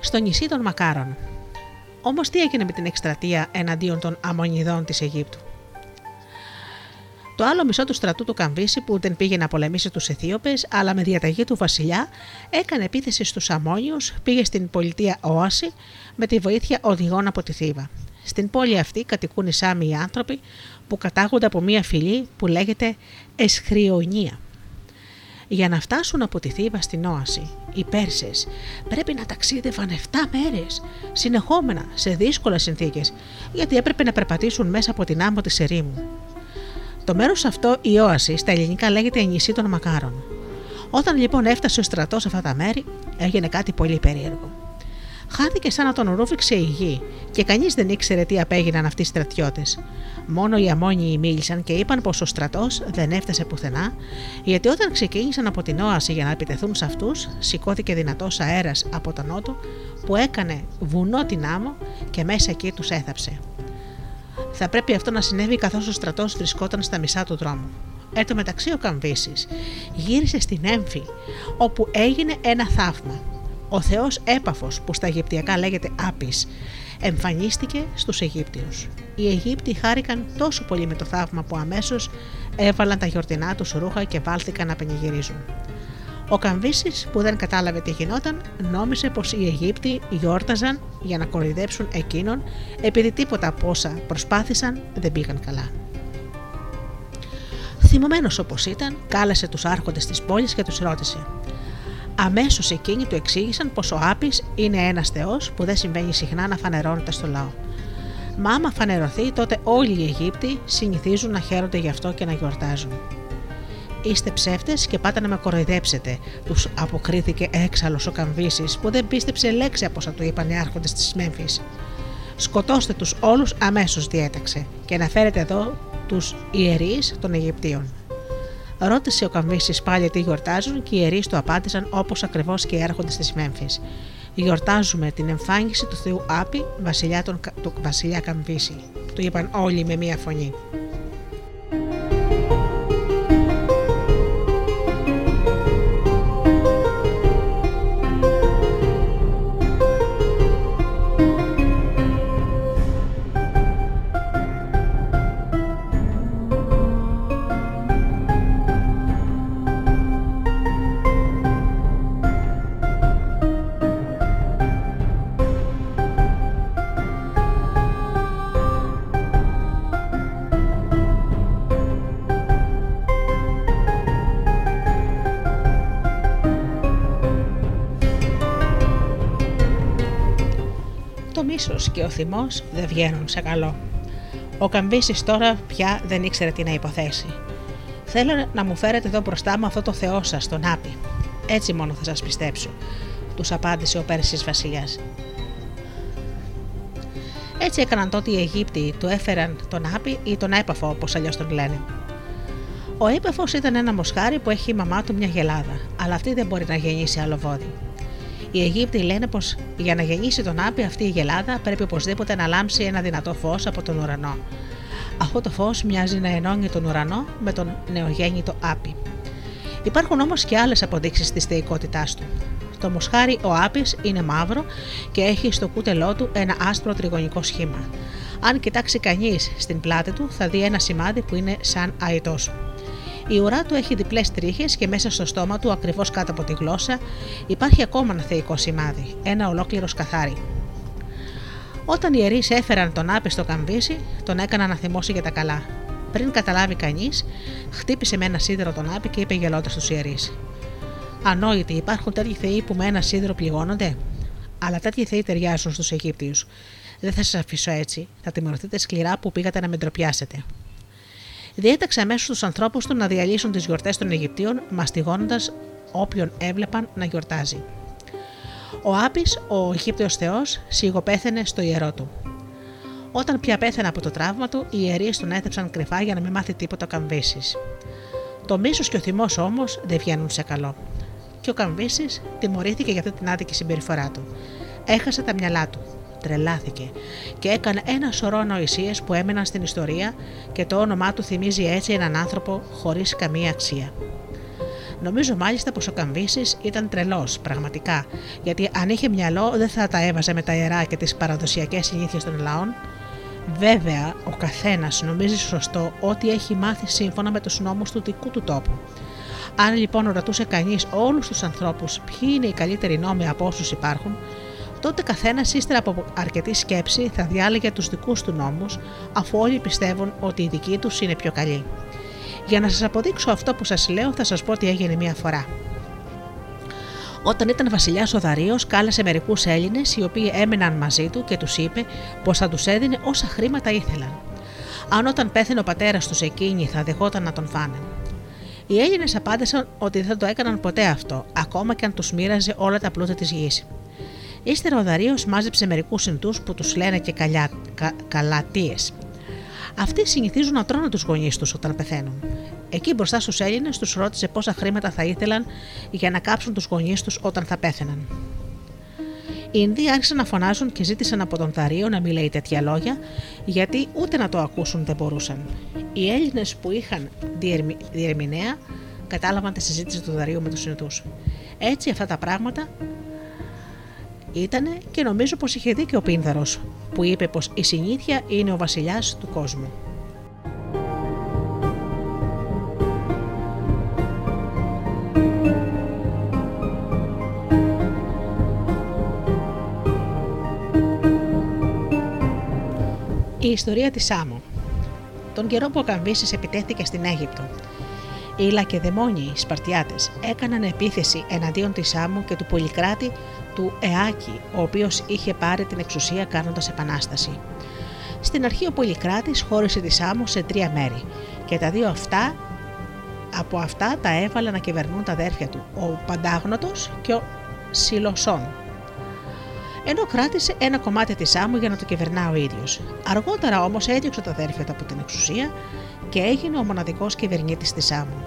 Στο νησί των Μακάρων. Όμως τι έγινε με την εκστρατεία εναντίον των Αμονιδών της Αιγύπτου; Το άλλο μισό του στρατού του Καμβίση που δεν πήγε να πολεμήσει τους Αιθίωπες, αλλά με διαταγή του βασιλιά έκανε επίθεση στους Αμόνιου, πήγε στην πολιτεία Όαση με τη βοήθεια οδηγών από τη Θήβα. Στην πόλη αυτή κατοικούν οι Σάμοι άνθρωποι που κατάγονται από μια φυλή που λέγεται Εσχριονία. Για να φτάσουν από τη Θήβα στην Όαση, οι Πέρσες πρέπει να ταξίδευαν 7 μέρες, συνεχόμενα, σε δύσκολες συνθήκες, γιατί έπρεπε να περπατήσουν μέσα από την άμμο της ερήμου. Το μέρος αυτό, η Όαση, στα ελληνικά λέγεται νησί των Μακάρων. Όταν λοιπόν έφτασε ο στρατός σε αυτά τα μέρη, έγινε κάτι πολύ περίεργο. Χάθηκε σαν να τον ρούφηξε η γη και κανείς δεν ήξερε τι απέγιναν αυτοί οι στρατιώτες. Μόνο οι Αμόνιοι μίλησαν και είπαν πως ο στρατός δεν έφτασε πουθενά, γιατί όταν ξεκίνησαν από την Όαση για να επιτεθούν σε αυτούς, σηκώθηκε δυνατός αέρας από τον νότο που έκανε βουνό την άμμο και μέσα εκεί τους έθαψε. Θα πρέπει αυτό να συνέβη καθώς ο στρατός βρισκόταν στα μισά του δρόμου. Εν τω μεταξύ ο Καμβίσης γύρισε στην Έμφη, όπου έγινε ένα θαύμα. Ο θεός Έπαφος, που στα Αιγυπτιακά λέγεται Άπης, εμφανίστηκε στους Αιγύπτιους. Οι Αιγύπτιοι χάρηκαν τόσο πολύ με το θαύμα που αμέσως έβαλαν τα γιορτινά τους ρούχα και βάλθηκαν να πενιγυρίζουν. Ο Καμβίσης, που δεν κατάλαβε τι γινόταν, νόμισε πως οι Αιγύπτιοι γιόρταζαν για να κοροϊδέψουν εκείνον, επειδή τίποτα από όσα προσπάθησαν δεν πήγαν καλά. Θυμωμένος όπως ήταν, κάλεσε τους άρχοντες της πόλης και τους ρώτησε. Αμέσως εκείνοι του εξήγησαν πως ο Άπης είναι ένας Θεός που δεν συμβαίνει συχνά να φανερώνεται στο λαό. Μα άμα φανερωθεί, τότε όλοι οι Αιγύπτιοι συνηθίζουν να χαίρονται γι' αυτό και να γιορτάζουν. Είστε ψεύτες και πάτε να με κοροϊδέψετε, τους αποκρίθηκε έξαλλος ο Καμβίσης, που δεν πίστεψε λέξη από όσα του είπαν οι άρχοντες της Μέμφυ. Σκοτώστε τους όλους αμέσως, διέταξε, και να φέρετε εδώ τους ιερείς των Αιγυπτίων. Ρώτησε ο Καμβίσης πάλι τι γιορτάζουν και οι ιερείς του απάντησαν όπως ακριβώς και οι άρχοντε τη Μέμφυ. Γιορτάζουμε την εμφάνιση του Θεού Άπη, βασιλιά των, του βασιλιά Καμβίση. Του είπαν όλοι με μία φωνή. Και ο θυμός δεν βγαίνουν σε καλό. Ο Καμβίση τώρα πια δεν ήξερε τι να υποθέσει. Θέλω να μου φέρετε εδώ μπροστά μου αυτό το Θεό σας, τον Άπη. Έτσι μόνο θα σας πιστέψω, τους απάντησε ο Πέρσης Βασιλιάς. Έτσι έκαναν τότε οι Αιγύπτιοι, του έφεραν τον Άπη ή τον Έπαφο, όπως αλλιώς τον λένε. Ο Έπαφος ήταν ένα μοσχάρι που έχει η μαμά του μια γελάδα, αλλά αυτή δεν μπορεί να γεννήσει άλλο βόδι. Οι Αιγύπτιοι λένε πως για να γεννήσει τον Άπη αυτή η γελάδα πρέπει οπωσδήποτε να λάμψει ένα δυνατό φως από τον ουρανό. Αυτό το φως μοιάζει να ενώνει τον ουρανό με τον νεογέννητο Άπη. Υπάρχουν όμως και άλλες αποδείξεις της θεϊκότητάς του. Το μοσχάρι ο Άπης είναι μαύρο και έχει στο κούτελό του ένα άσπρο τριγωνικό σχήμα. Αν κοιτάξει κανείς στην πλάτη του, θα δει ένα σημάδι που είναι σαν αετός. Η ουρά του έχει διπλές τρίχες και μέσα στο στόμα του, ακριβώς κάτω από τη γλώσσα, υπάρχει ακόμα ένα θεϊκό σημάδι, ένα ολόκληρο σκαθάρι. Όταν οι ιερείς έφεραν τον Άπη στο καμπίσι, τον έκαναν να θυμώσει για τα καλά. Πριν καταλάβει κανείς, χτύπησε με ένα σίδερο τον Άπη και είπε γελώντας στους ιερείς: Ανόητοι, υπάρχουν τέτοιοι θεοί που με ένα σίδερο πληγώνονται; Αλλά τέτοιοι θεοί ταιριάζουν στους Αιγύπτιους. Δεν θα σας αφήσω έτσι. Θα τιμωρηθείτε σκληρά που πήγατε να με ντροπιάσετε διέταξε αμέσως τους ανθρώπους του να διαλύσουν τις γιορτές των Αιγυπτίων, μαστιγώνοντας όποιον έβλεπαν να γιορτάζει. Ο Άπης, ο Αιγύπτιος Θεός, σιγοπέθαινε στο ιερό του. Όταν πια πέθανε από το τραύμα του, οι ιερείς τον έθεψαν κρυφά για να μην μάθει τίποτα ο Καμβίση. Το μίσος και ο θυμός όμως δεν βγαίνουν σε καλό. Και ο Καμβίση τιμωρήθηκε για αυτή την άδικη συμπεριφορά του. Έχασε τα μυαλά του. Τρελάθηκε και έκανε ένα σωρό νοησίε που έμεναν στην ιστορία και το όνομά του θυμίζει έτσι έναν άνθρωπο χωρίς καμία αξία. Νομίζω μάλιστα πως ο Καμβίσης ήταν τρελός, πραγματικά, γιατί αν είχε μυαλό δεν θα τα έβαζε με τα ιερά και τις παραδοσιακές συνήθειες των λαών. Βέβαια, ο καθένας νομίζει σωστό ότι έχει μάθει σύμφωνα με τους νόμους του δικού του τόπου. Αν λοιπόν ρωτούσε κανείς όλους τους ανθρώπους ποιοι είναι οι καλύτεροι νόμοι από όσους υπάρχουν, τότε καθένας ύστερα από αρκετή σκέψη θα διάλεγε τους δικούς του νόμους, αφού όλοι πιστεύουν ότι οι δικοί τους είναι πιο καλοί. Για να σας αποδείξω αυτό που σας λέω, θα σας πω τι έγινε μία φορά. Όταν ήταν βασιλιάς ο Δαρίο, κάλεσε μερικούς Έλληνες οι οποίοι έμεναν μαζί του και τους είπε πως θα τους έδινε όσα χρήματα ήθελαν. Αν όταν πέθανε ο πατέρας τους εκείνοι θα δεχόταν να τον φάνε. Οι Έλληνες απάντησαν ότι δεν το έκαναν ποτέ αυτό, ακόμα και αν τους μοίραζε όλα τα πλούτα της γης. Ύστερα ο Δαρίο μάζεψε μερικούς συντού που τους λένε και καλιά, κα, καλατίες. Αυτοί συνηθίζουν να τρώνε τους γονείς τους όταν πεθαίνουν. Εκεί μπροστά στους Έλληνες τους ρώτησε πόσα χρήματα θα ήθελαν για να κάψουν τους γονείς τους όταν θα πέθαιναν. Οι Ινδοί άρχισαν να φωνάζουν και ζήτησαν από τον Δαρίο να μην λέει τέτοια λόγια, γιατί ούτε να το ακούσουν δεν μπορούσαν. Οι Έλληνες που είχαν διερμηνέα κατάλαβαν τη συζήτηση του Δαρίου με τους Ινδούς. Έτσι αυτά τα πράγματα ήτανε και νομίζω πως είχε δίκιο ο Πίνδαρος που είπε πως η συνήθεια είναι ο βασιλιάς του κόσμου. Η ιστορία της Σάμου Τον καιρό που ο Καμβίσης επιτέθηκε στην Αίγυπτο οι Λακεδαιμόνιοι Σπαρτιάτες έκαναν επίθεση εναντίον της Σάμου και του Πολυκράτη του Εάκη, ο οποίος είχε πάρει την εξουσία κάνοντας επανάσταση. Στην αρχή ο Πολυκράτης χώρισε τη Σάμου σε τρία μέρη και τα δύο αυτά από αυτά τα έβαλε να κυβερνούν τα αδέρφια του, ο Παντάγνωτος και ο Σιλοσόν. Ενώ κράτησε ένα κομμάτι της Σάμου για να το κυβερνά ο ίδιος. Αργότερα όμως έδιωξε τα αδέρφια του από την εξουσία και έγινε ο μοναδικός κυβερνήτης της Σάμου.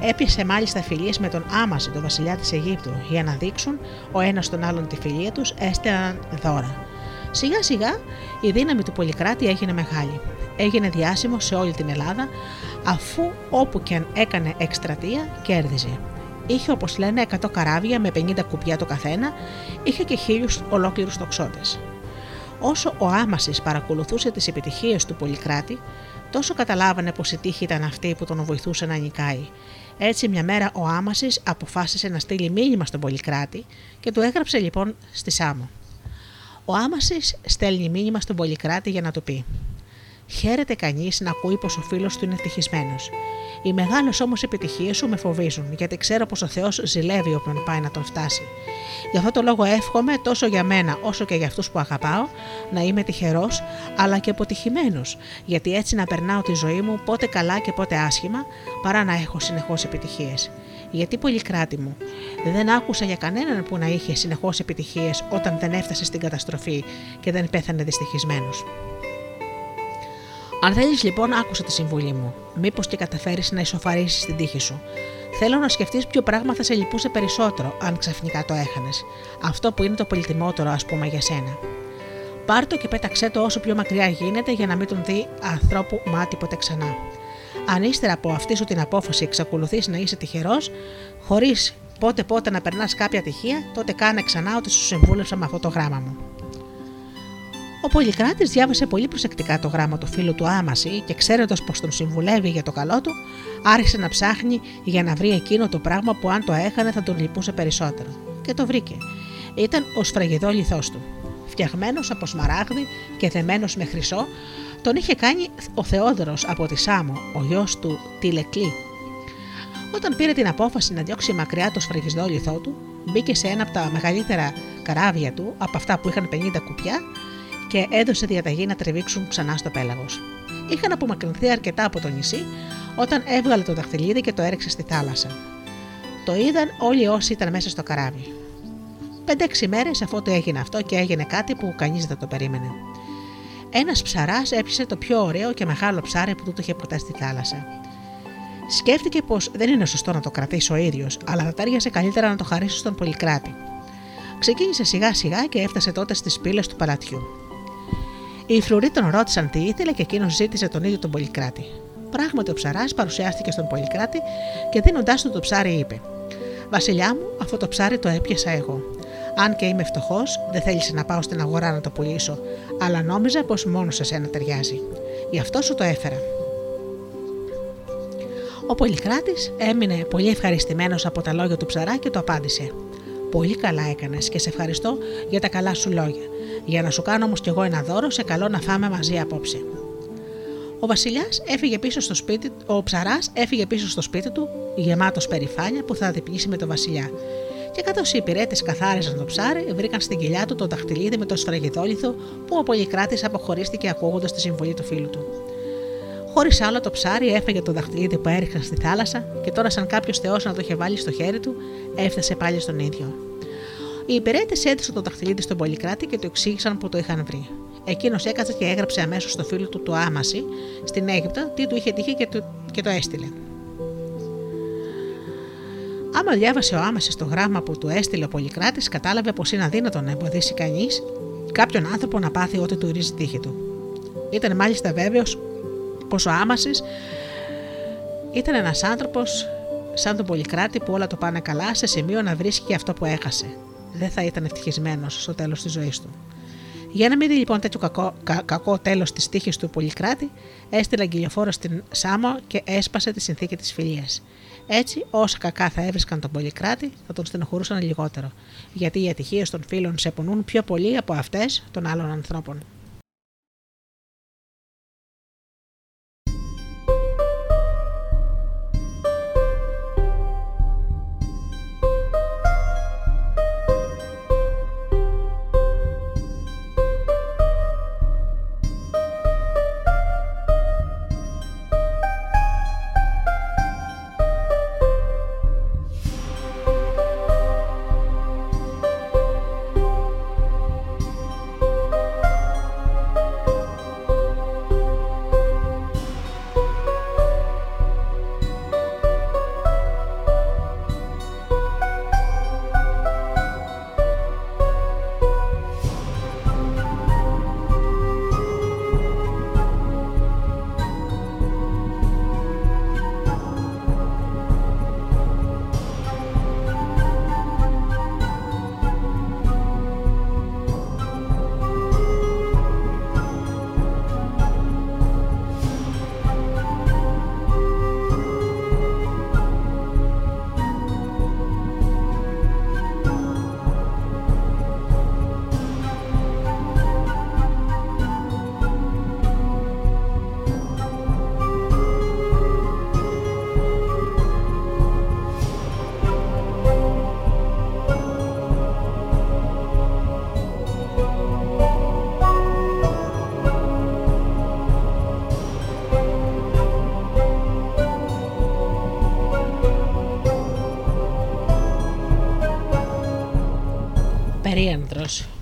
Έπιασε μάλιστα φιλίες με τον Άμαση, τον βασιλιά της Αιγύπτου, για να δείξουν ο ένας τον άλλον τη φιλία τους, έστελναν δώρα. Σιγά σιγά η δύναμη του Πολυκράτη έγινε μεγάλη. Έγινε διάσημο σε όλη την Ελλάδα, αφού όπου και αν έκανε εκστρατεία κέρδιζε. Είχε όπως λένε 100 καράβια με 50 κουπιά το καθένα, είχε και χίλιους ολόκληρους τοξότες. Όσο ο Άμασης παρακολουθούσε τις επιτυχίες του Πολυκράτη, τόσο καταλάβανε πως η τύχη ήταν αυτή που τον βοηθούσε να νικάει. Έτσι μια μέρα ο Άμασης αποφάσισε να στείλει μήνυμα στον Πολυκράτη και του έγραψε λοιπόν στη Σάμο. Ο Άμασης στέλνει μήνυμα στον Πολυκράτη για να του πει Χαίρεται κανείς να ακούει πως ο φίλος του είναι ευτυχισμένος. Οι μεγάλες όμως επιτυχίες σου με φοβίζουν, γιατί ξέρω πως ο Θεός ζηλεύει όποιον πάει να τον φτάσει. Γι' αυτό το λόγο εύχομαι τόσο για μένα όσο και για αυτούς που αγαπάω να είμαι τυχερός, αλλά και αποτυχημένος, γιατί έτσι να περνάω τη ζωή μου πότε καλά και πότε άσχημα, παρά να έχω συνεχώς επιτυχίες. Γιατί πολύ κράτη μου, δεν άκουσα για κανέναν που να είχε συνεχώς επιτυχίες όταν δεν έφτασε στην καταστροφή και δεν πέθανε δυστυχισμένος. Αν θέλεις λοιπόν, άκουσα τη συμβουλή μου. Μήπως και καταφέρεις να ισοφαρίσει την τύχη σου. Θέλω να σκεφτείς ποιο πράγμα θα σε λυπούσε περισσότερο, αν ξαφνικά το έχανες. Αυτό που είναι το πολυτιμότερο, ας πούμε, για σένα. Πάρ το και πέταξέ το όσο πιο μακριά γίνεται για να μην τον δει ανθρώπου μάτι ποτέ ξανά. Αν ύστερα από αυτή σου την απόφαση εξακολουθείς να είσαι τυχερός, χωρίς πότε πότε να περνάς κάποια τυχεία, τότε κάνε ξανά ότι σου συμβούλευσα με αυτό το γράμμα μου. Ο Πολυκράτης διάβασε πολύ προσεκτικά το γράμμα του φίλου του Άμαση και ξέροντας πως τον συμβουλεύει για το καλό του, άρχισε να ψάχνει για να βρει εκείνο το πράγμα που αν το έκανε θα τον λυπούσε περισσότερο. Και το βρήκε. Ήταν ο σφραγιδό λιθός του. Φτιαγμένος από σμαράγδι και δεμένος με χρυσό, τον είχε κάνει ο Θεόδωρος από τη Σάμο, ο γιος του Τιλεκλή. Όταν πήρε την απόφαση να διώξει μακριά το σφραγιδό λιθό του, μπήκε σε ένα από τα μεγαλύτερα καράβια του, από αυτά που είχαν 50 κουπιά, και έδωσε διαταγή να τρεβήξουν ξανά στο πέλαγος. Είχαν απομακρυνθεί αρκετά από το νησί όταν έβγαλε το δαχτυλίδι και το έριξε στη θάλασσα. Το είδαν όλοι όσοι ήταν μέσα στο καράβι. Πέντε-έξι μέρες αφού το έγινε αυτό και έγινε κάτι που κανείς δεν το περίμενε. Ένας ψαράς έπιασε το πιο ωραίο και μεγάλο ψάρι που του είχε ποτέ στη θάλασσα. Σκέφτηκε πως δεν είναι σωστό να το κρατήσει ο ίδιος, αλλά θα τέριασε καλύτερα να το χαρίσει στον Πολυκράτη. Ξεκίνησε σιγά σιγά και έφτασε τότε στις πύλες του παλατιού. Οι φρουροί τον ρώτησαν τι ήθελε και εκείνος ζήτησε τον ίδιο τον Πολυκράτη. Πράγματι, ο ψαράς παρουσιάστηκε στον Πολυκράτη και δίνοντάς του το ψάρι είπε: Βασιλιά μου, αυτό το ψάρι το έπιασα εγώ. Αν και είμαι φτωχός, δεν θέλησε να πάω στην αγορά να το πουλήσω, αλλά νόμιζα πως μόνος σε σένα ταιριάζει. Γι' αυτό σου το έφερα. Ο Πολυκράτης έμεινε πολύ ευχαριστημένος από τα λόγια του ψαρά και το απάντησε: Πολύ καλά έκανες και σε ευχαριστώ για τα καλά σου λόγια. Για να σου κάνω όμως κι εγώ ένα δώρο, σε καλό να φάμε μαζί απόψε. Ο Βασιλιάς έφυγε πίσω στο σπίτι, ο ψαράς έφυγε πίσω στο σπίτι του, γεμάτος περηφάνεια που θα διπλήσει με τον Βασιλιά. Και καθώς οι υπηρέτες καθάριζαν το ψάρι, βρήκαν στην κοιλιά του το δαχτυλίδι με το σφραγιδόλιθο που ο Πολυκράτης αποχωρίστηκε ακούγοντας τη συμβολή του φίλου του. Χωρί άλλο το ψάρι έφεγε το δαχτυλίδι που έριξαν στη θάλασσα και τώρα, σαν κάποιος Θεός να το είχε βάλει στο χέρι του, έφτασε πάλι στον ίδιο. Οι υπηρέτες έδωσαν το δαχτυλίδι στον Πολυκράτη και του εξήγησαν που το είχαν βρει. Εκείνος έκατσε και έγραψε αμέσως στο φίλο του του Άμαση στην Αίγυπτο τι του είχε τύχει και, το, και το έστειλε. Άμα διάβασε ο Άμασης το γράμμα που του έστειλε ο Πολυκράτης, κατάλαβε πως είναι αδύνατο να εμποδίσει κανείς κάποιον άνθρωπο να πάθει ό,τι του ρίζει τύχη του. Ήταν μάλιστα βέβαιος πω ο Άμασης ήταν ένας άνθρωπος σαν τον Πολυκράτη που όλα το πάνε καλά σε σημείο να βρίσκει αυτό που έχασε. Δεν θα ήταν ευτυχισμένος στο τέλος της ζωής του. Για να μην δει λοιπόν τέτοιο κακό, κα, κακό τέλος της τύχης του Πολυκράτη, έστειλε αγγελιοφόρο στην Σάμο και έσπασε τη συνθήκη της φιλίας. Έτσι, όσα κακά θα έβρισκαν τον Πολυκράτη, θα τον στενοχωρούσαν λιγότερο, γιατί οι ατυχίες των φίλων σε πονούν πιο πολύ από αυτές των άλλων ανθρώπων.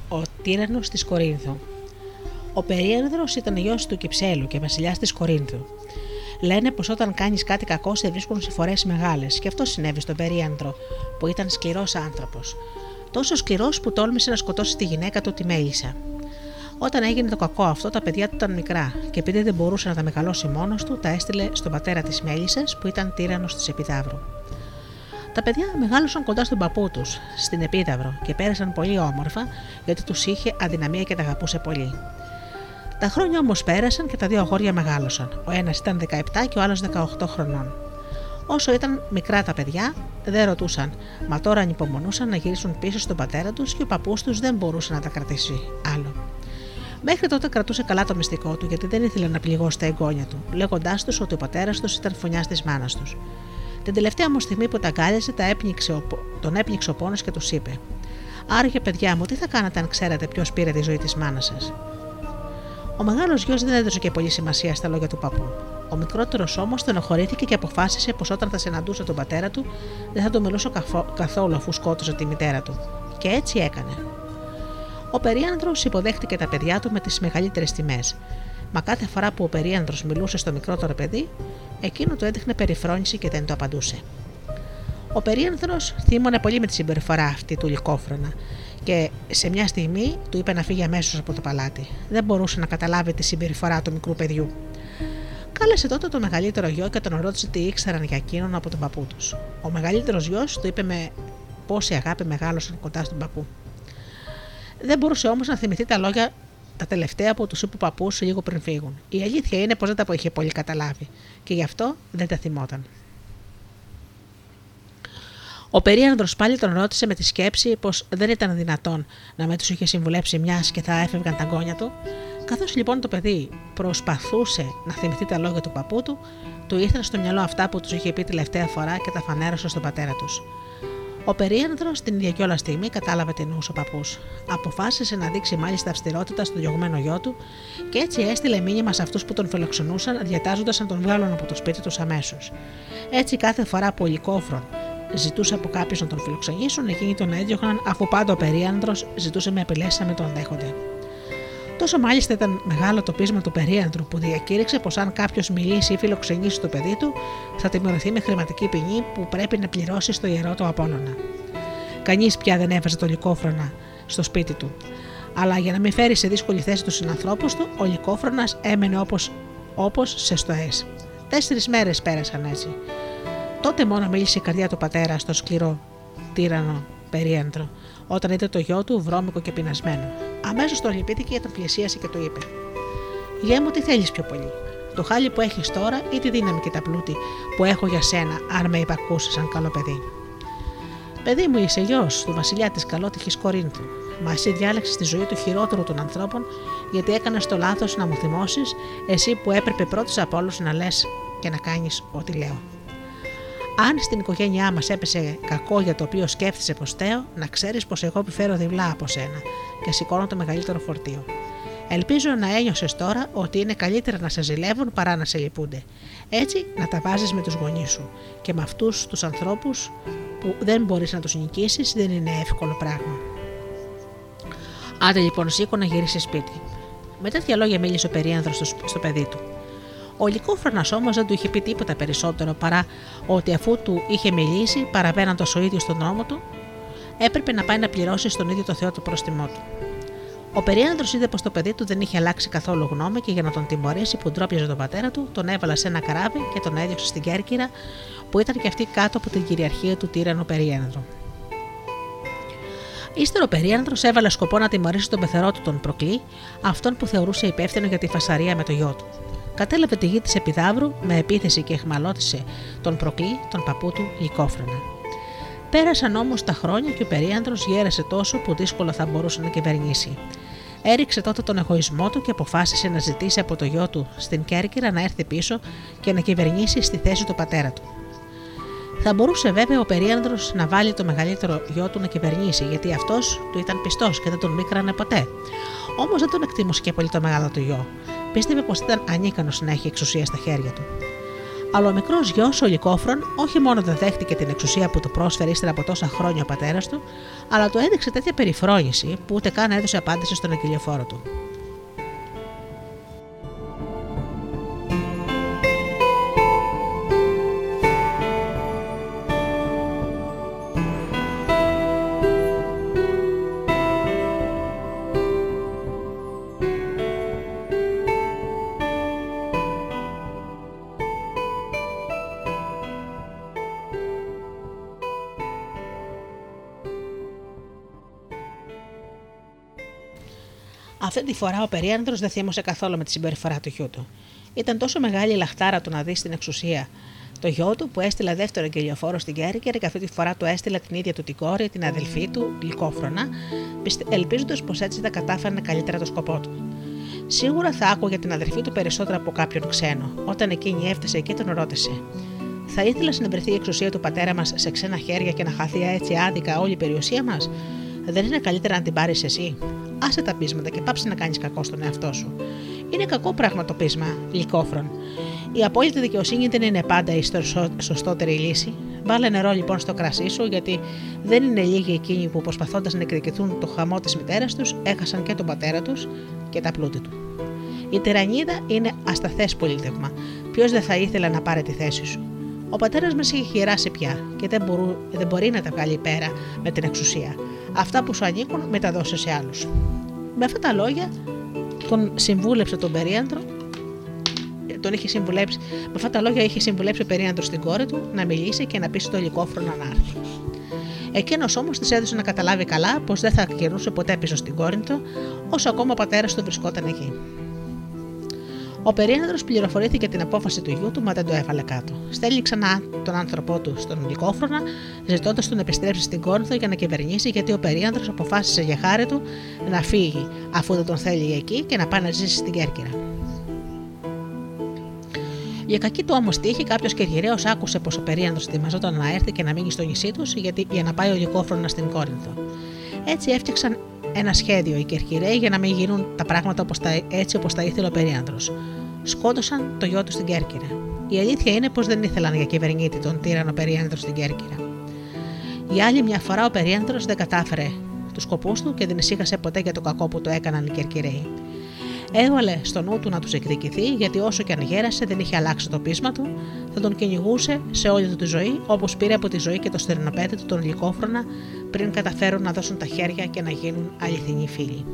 Ο τύρανος της Κορίνθου. Ο Περίανδρος ήταν γιος του Κυψέλου και βασιλιάς της Κορίνθου. Λένε πως όταν κάνεις κάτι κακό σε βρίσκουν συμφορέ μεγάλες, και αυτό συνέβη στον Περίανδρο, που ήταν σκληρός άνθρωπος. Τόσο σκληρός που τόλμησε να σκοτώσει τη γυναίκα του τη Μέλισσα. Όταν έγινε το κακό αυτό, τα παιδιά του ήταν μικρά και επειδή δεν μπορούσε να τα μεγαλώσει μόνος του, τα έστειλε στον πατέρα της Μέλισσας που ήταν τύρανο της Επιτάβρου. Τα παιδιά μεγάλωσαν κοντά στον παππού τους, στην Επίδαυρο, και πέρασαν πολύ όμορφα γιατί τους είχε αδυναμία και τα αγαπούσε πολύ. Τα χρόνια όμως πέρασαν και τα δύο αγόρια μεγάλωσαν. Ο ένας ήταν 17 και ο άλλος 18 χρονών. Όσο ήταν μικρά τα παιδιά, δεν ρωτούσαν, μα τώρα ανυπομονούσαν να γυρίσουν πίσω στον πατέρα τους και ο παππούς τους δεν μπορούσε να τα κρατήσει άλλο. Μέχρι τότε κρατούσε καλά το μυστικό του γιατί δεν ήθελε να πληγώσει τα εγγόνια του, λέγοντάς τους ότι ο πατέρας τους ήταν φωνιάς της μάνας τους. Την τελευταία όμω στιγμή που τα αγκάλιασε, τα έπνιξε ο, τον έπνιξε ο πόνος και τους είπε: Άραγε, παιδιά μου, τι θα κάνατε αν ξέρατε ποιος πήρε τη ζωή της μάνας σας; Ο μεγάλος γιος δεν έδωσε και πολύ σημασία στα λόγια του παππού. Ο μικρότερος όμως στενοχωρήθηκε και αποφάσισε πως όταν θα συναντούσε τον πατέρα του δεν θα το μιλούσε καθόλου αφού σκότωσε τη μητέρα του. Και έτσι έκανε. Ο περίανδρο υποδέχτηκε τα παιδιά του με τις μεγαλύτερες τιμές. Μα κάθε φορά που ο περίανδρος μιλούσε στο μικρότερο παιδί, εκείνο του έδειχνε περιφρόνηση και δεν το απαντούσε. Ο περίανδρος θύμωνε πολύ με τη συμπεριφορά αυτή του λικόφρονα και σε μια στιγμή του είπε να φύγει αμέσως από το παλάτι. Δεν μπορούσε να καταλάβει τη συμπεριφορά του μικρού παιδιού. Κάλεσε τότε το μεγαλύτερο γιο και τον ρώτησε τι ήξεραν για εκείνον από τον παππού τους. Ο μεγαλύτερος γιος του είπε με πόση αγάπη μεγάλωσαν κοντά στον παππού. Δεν μπορούσε όμως να θυμηθεί τα λόγια τα τελευταία που τους είπε ο παππού λίγο πριν φύγουν. Η αλήθεια είναι πως δεν τα είχε πολύ καταλάβει και γι' αυτό δεν τα θυμόταν. Ο περίανδρος πάλι τον ρώτησε με τη σκέψη πως δεν ήταν δυνατόν να με τους είχε συμβουλέψει μιας και θα έφευγαν τα γόνια του. Καθώς λοιπόν το παιδί προσπαθούσε να θυμηθεί τα λόγια του παππού του, του ήρθαν στο μυαλό αυτά που τους είχε πει τελευταία φορά και τα φανέρωσε στον πατέρα τους. Ο περίανδρο την ίδια κιόλας στιγμή κατάλαβε τι εννοούσε ο παππούς. Αποφάσισε να δείξει μάλιστα αυστηρότητα στο διωγμένο γιο του και έτσι έστειλε μήνυμα σε αυτούς που τον φιλοξενούσαν, διατάζοντας να τον βγάλουν από το σπίτι τους αμέσως. Έτσι κάθε φορά που ο Λικόφρον ζητούσε από κάποιους να τον φιλοξενήσουν, εκείνοι τον έδιωχναν αφού πάντα ο περίανδρο ζητούσε με απειλέ να μην τον δέχονται. Τόσο μάλιστα ήταν μεγάλο το πείσμα του περίανδρου που διακήρυξε πως αν κάποιος μιλήσει ή φιλοξενήσει το παιδί του, θα τιμωρηθεί με χρηματική ποινή που πρέπει να πληρώσει στο ιερό του Απόλωνα. Κανείς πια δεν έβαζε το λικόφρονα στο σπίτι του. Αλλά για να μην φέρει σε δύσκολη θέση τους συνανθρώπους του, ο λικόφρονα έμενε όπως όπως σε στοές. Τέσσερις μέρες πέρασαν έτσι. Τότε μόνο μίλησε η καρδιά του πατέρα στο σκληρό τύρανο περίαντρο, όταν είδε το γιο του βρώμικο και πεινασμένο. Αμέσως το λυπήθηκε, τον πλησίασε και του είπε: Γεια μου, τι θέλεις πιο πολύ. Το χάλι που έχεις τώρα ή τη δύναμη και τα πλούτη που έχω για σένα, αν με υπακούσει σαν καλό παιδί; Παιδί μου, είσαι γιος του βασιλιά τη καλότυχης Κορίνθου. Μα εσύ διάλεξες τη ζωή του χειρότερου των ανθρώπων, γιατί έκανες το λάθος να μου θυμώσεις, εσύ που έπρεπε πρώτος από όλους να λες και να κάνεις ό,τι λέω. Αν στην οικογένειά μας έπεσε κακό για το οποίο σκέφτησε πως θέω, να ξέρεις πως εγώ επιφέρω διπλά από σένα και σηκώνω το μεγαλύτερο φορτίο. Ελπίζω να ένιωσες τώρα ότι είναι καλύτερα να σε ζηλεύουν παρά να σε λυπούνται. Έτσι να τα βάζεις με τους γονείς σου και με αυτούς τους ανθρώπους που δεν μπορείς να τους νικήσεις δεν είναι εύκολο πράγμα. Άντε λοιπόν σήκω να γυρίσεις σπίτι. Με τέτοια λόγια μίλησε ο περίανδρος στο παιδί του. Ο Λυκόφρονα όμως δεν του είχε πει τίποτα περισσότερο παρά ότι αφού του είχε μιλήσει, παραβαίνοντα ο ίδιο τον νόμο του, έπρεπε να πάει να πληρώσει στον ίδιο το Θεό το πρόστιμό του. Ο περίανδρο είδε πως το παιδί του δεν είχε αλλάξει καθόλου γνώμη και για να τον τιμωρήσει που ντρόπιαζε τον πατέρα του, τον έβαλα σε ένα καράβι και τον έδιωξε στην Κέρκυρα που ήταν και αυτή κάτω από την κυριαρχία του τύρανου περίανδρου. Ύστερο ο περίανδρο έβαλε σκοπό να τιμωρήσει τον πεθερό του τον προκλή, αυτόν που θεωρούσε υπεύθυνο για τη φασαρία με το γιο του κατέλαβε τη γη της Επιδαύρου με επίθεση και εχμαλώτησε τον προκλή, τον παππού του Λυκόφρενα. Πέρασαν όμως τα χρόνια και ο περίανδρο γέρασε τόσο που δύσκολα θα μπορούσε να κυβερνήσει. Έριξε τότε τον εγωισμό του και αποφάσισε να ζητήσει από το γιο του στην Κέρκυρα να έρθει πίσω και να κυβερνήσει στη θέση του πατέρα του. Θα μπορούσε βέβαια ο περίανδρο να βάλει το μεγαλύτερο γιο του να κυβερνήσει, γιατί αυτός του ήταν πιστός και δεν τον μίκρανε ποτέ. Όμως δεν τον εκτίμωσε και πολύ το μεγάλο του γιο πίστευε πως ήταν ανίκανος να έχει εξουσία στα χέρια του. Αλλά ο μικρός γιος, ο Λικόφρον, όχι μόνο δεν δέχτηκε την εξουσία που του πρόσφερε ύστερα από τόσα χρόνια ο πατέρας του, αλλά του έδειξε τέτοια περιφρόνηση που ούτε καν έδωσε απάντηση στον αγγελιοφόρο του. Αυτή τη φορά ο περίανδρο δεν θύμωσε καθόλου με τη συμπεριφορά του γιού του. Ήταν τόσο μεγάλη η λαχτάρα του να δει στην εξουσία το γιο του που έστειλε δεύτερο εγγελιοφόρο στην Κέρκυρα και αυτή τη φορά του έστειλε την ίδια του την κόρη, την αδελφή του, Λυκόφρονα, ελπίζοντας πως έτσι θα κατάφερνε καλύτερα το σκοπό του. Σίγουρα θα άκουγε την αδελφή του περισσότερο από κάποιον ξένο. Όταν εκείνη έφτασε εκεί, τον ρώτησε: Θα ήθελες να βρεθεί η εξουσία του πατέρα μας σε ξένα χέρια και να χαθεί έτσι άδικα όλη η περιουσία μας, δεν είναι καλύτερα να την πάρεις εσύ. Άσε τα πείσματα και πάψε να κάνεις κακό στον εαυτό σου. Είναι κακό πράγμα το πείσμα, λικόφρον. Η απόλυτη δικαιοσύνη δεν είναι πάντα η σωστότερη λύση. Βάλε νερό λοιπόν στο κρασί σου, γιατί δεν είναι λίγοι εκείνοι που προσπαθώντας να εκδικηθούν το χαμό της μητέρας τους, έχασαν και τον πατέρα τους και τα πλούτη του. Η τυραννίδα είναι ασταθές πολίτευμα. Ποιος δεν θα ήθελε να πάρει τη θέση σου; Ο πατέρας μας έχει χειράσει πια και δεν, μπορού, δεν μπορεί να τα βγάλει πέρα με την εξουσία. Αυτά που σου ανήκουν μεταδώσει σε άλλους. Με αυτά τα λόγια τον συμβούλεψε τον περίαντρο τον είχε συμβουλέψει, με αυτά τα λόγια είχε συμβουλέψει ο περίαντρος στην κόρη του να μιλήσει και να πει στο ελικόφρονο να έρθει. Εκείνος όμως της έδωσε να καταλάβει καλά πως δεν θα κερνούσε ποτέ πίσω στην κόρη του, όσο ακόμα ο πατέρας του βρισκόταν εκεί. Ο περίανδρο πληροφορήθηκε την απόφαση του γιού του, μα δεν το έβαλε κάτω. Στέλνει ξανά τον άνθρωπό του στον Λυκόφρονα, ζητώντας τον να επιστρέψει στην Κόρινθο για να κυβερνήσει, γιατί ο περίανδρο αποφάσισε για χάρη του να φύγει, αφού δεν τον θέλει εκεί και να πάει να ζήσει στην Κέρκυρα. Για κακή του όμως τύχη, κάποιος κερκυραίο άκουσε πως ο περίανδρο ετοιμαζόταν να έρθει και να μείνει στο νησί τους για να πάει ο Λυκόφρονα στην Κόρινθο. Έτσι έφτιαξαν ένα σχέδιο οι Κερκυραίοι για να μην γίνουν τα πράγματα όπως τα, έτσι όπως τα ήθελε ο περίανδρο. Σκότωσαν το γιο του στην Κέρκυρα. Η αλήθεια είναι πως δεν ήθελαν για κυβερνήτη τον τύρανο περίανδρο στην Κέρκυρα. Για άλλη μια φορά ο περίανδρο δεν κατάφερε τους σκοπούς του και δεν ησύχασε ποτέ για το κακό που του έκαναν οι Κερκυραίοι. Έβαλε στο νου του να τους εκδικηθεί, γιατί όσο και αν γέρασε δεν είχε αλλάξει το πείσμα του, θα τον κυνηγούσε σε όλη του τη ζωή, όπως πήρε από τη ζωή και το στερνοπέδι του τον λυκόφρονα πριν καταφέρουν να δώσουν τα χέρια και να γίνουν αληθινοί φίλοι.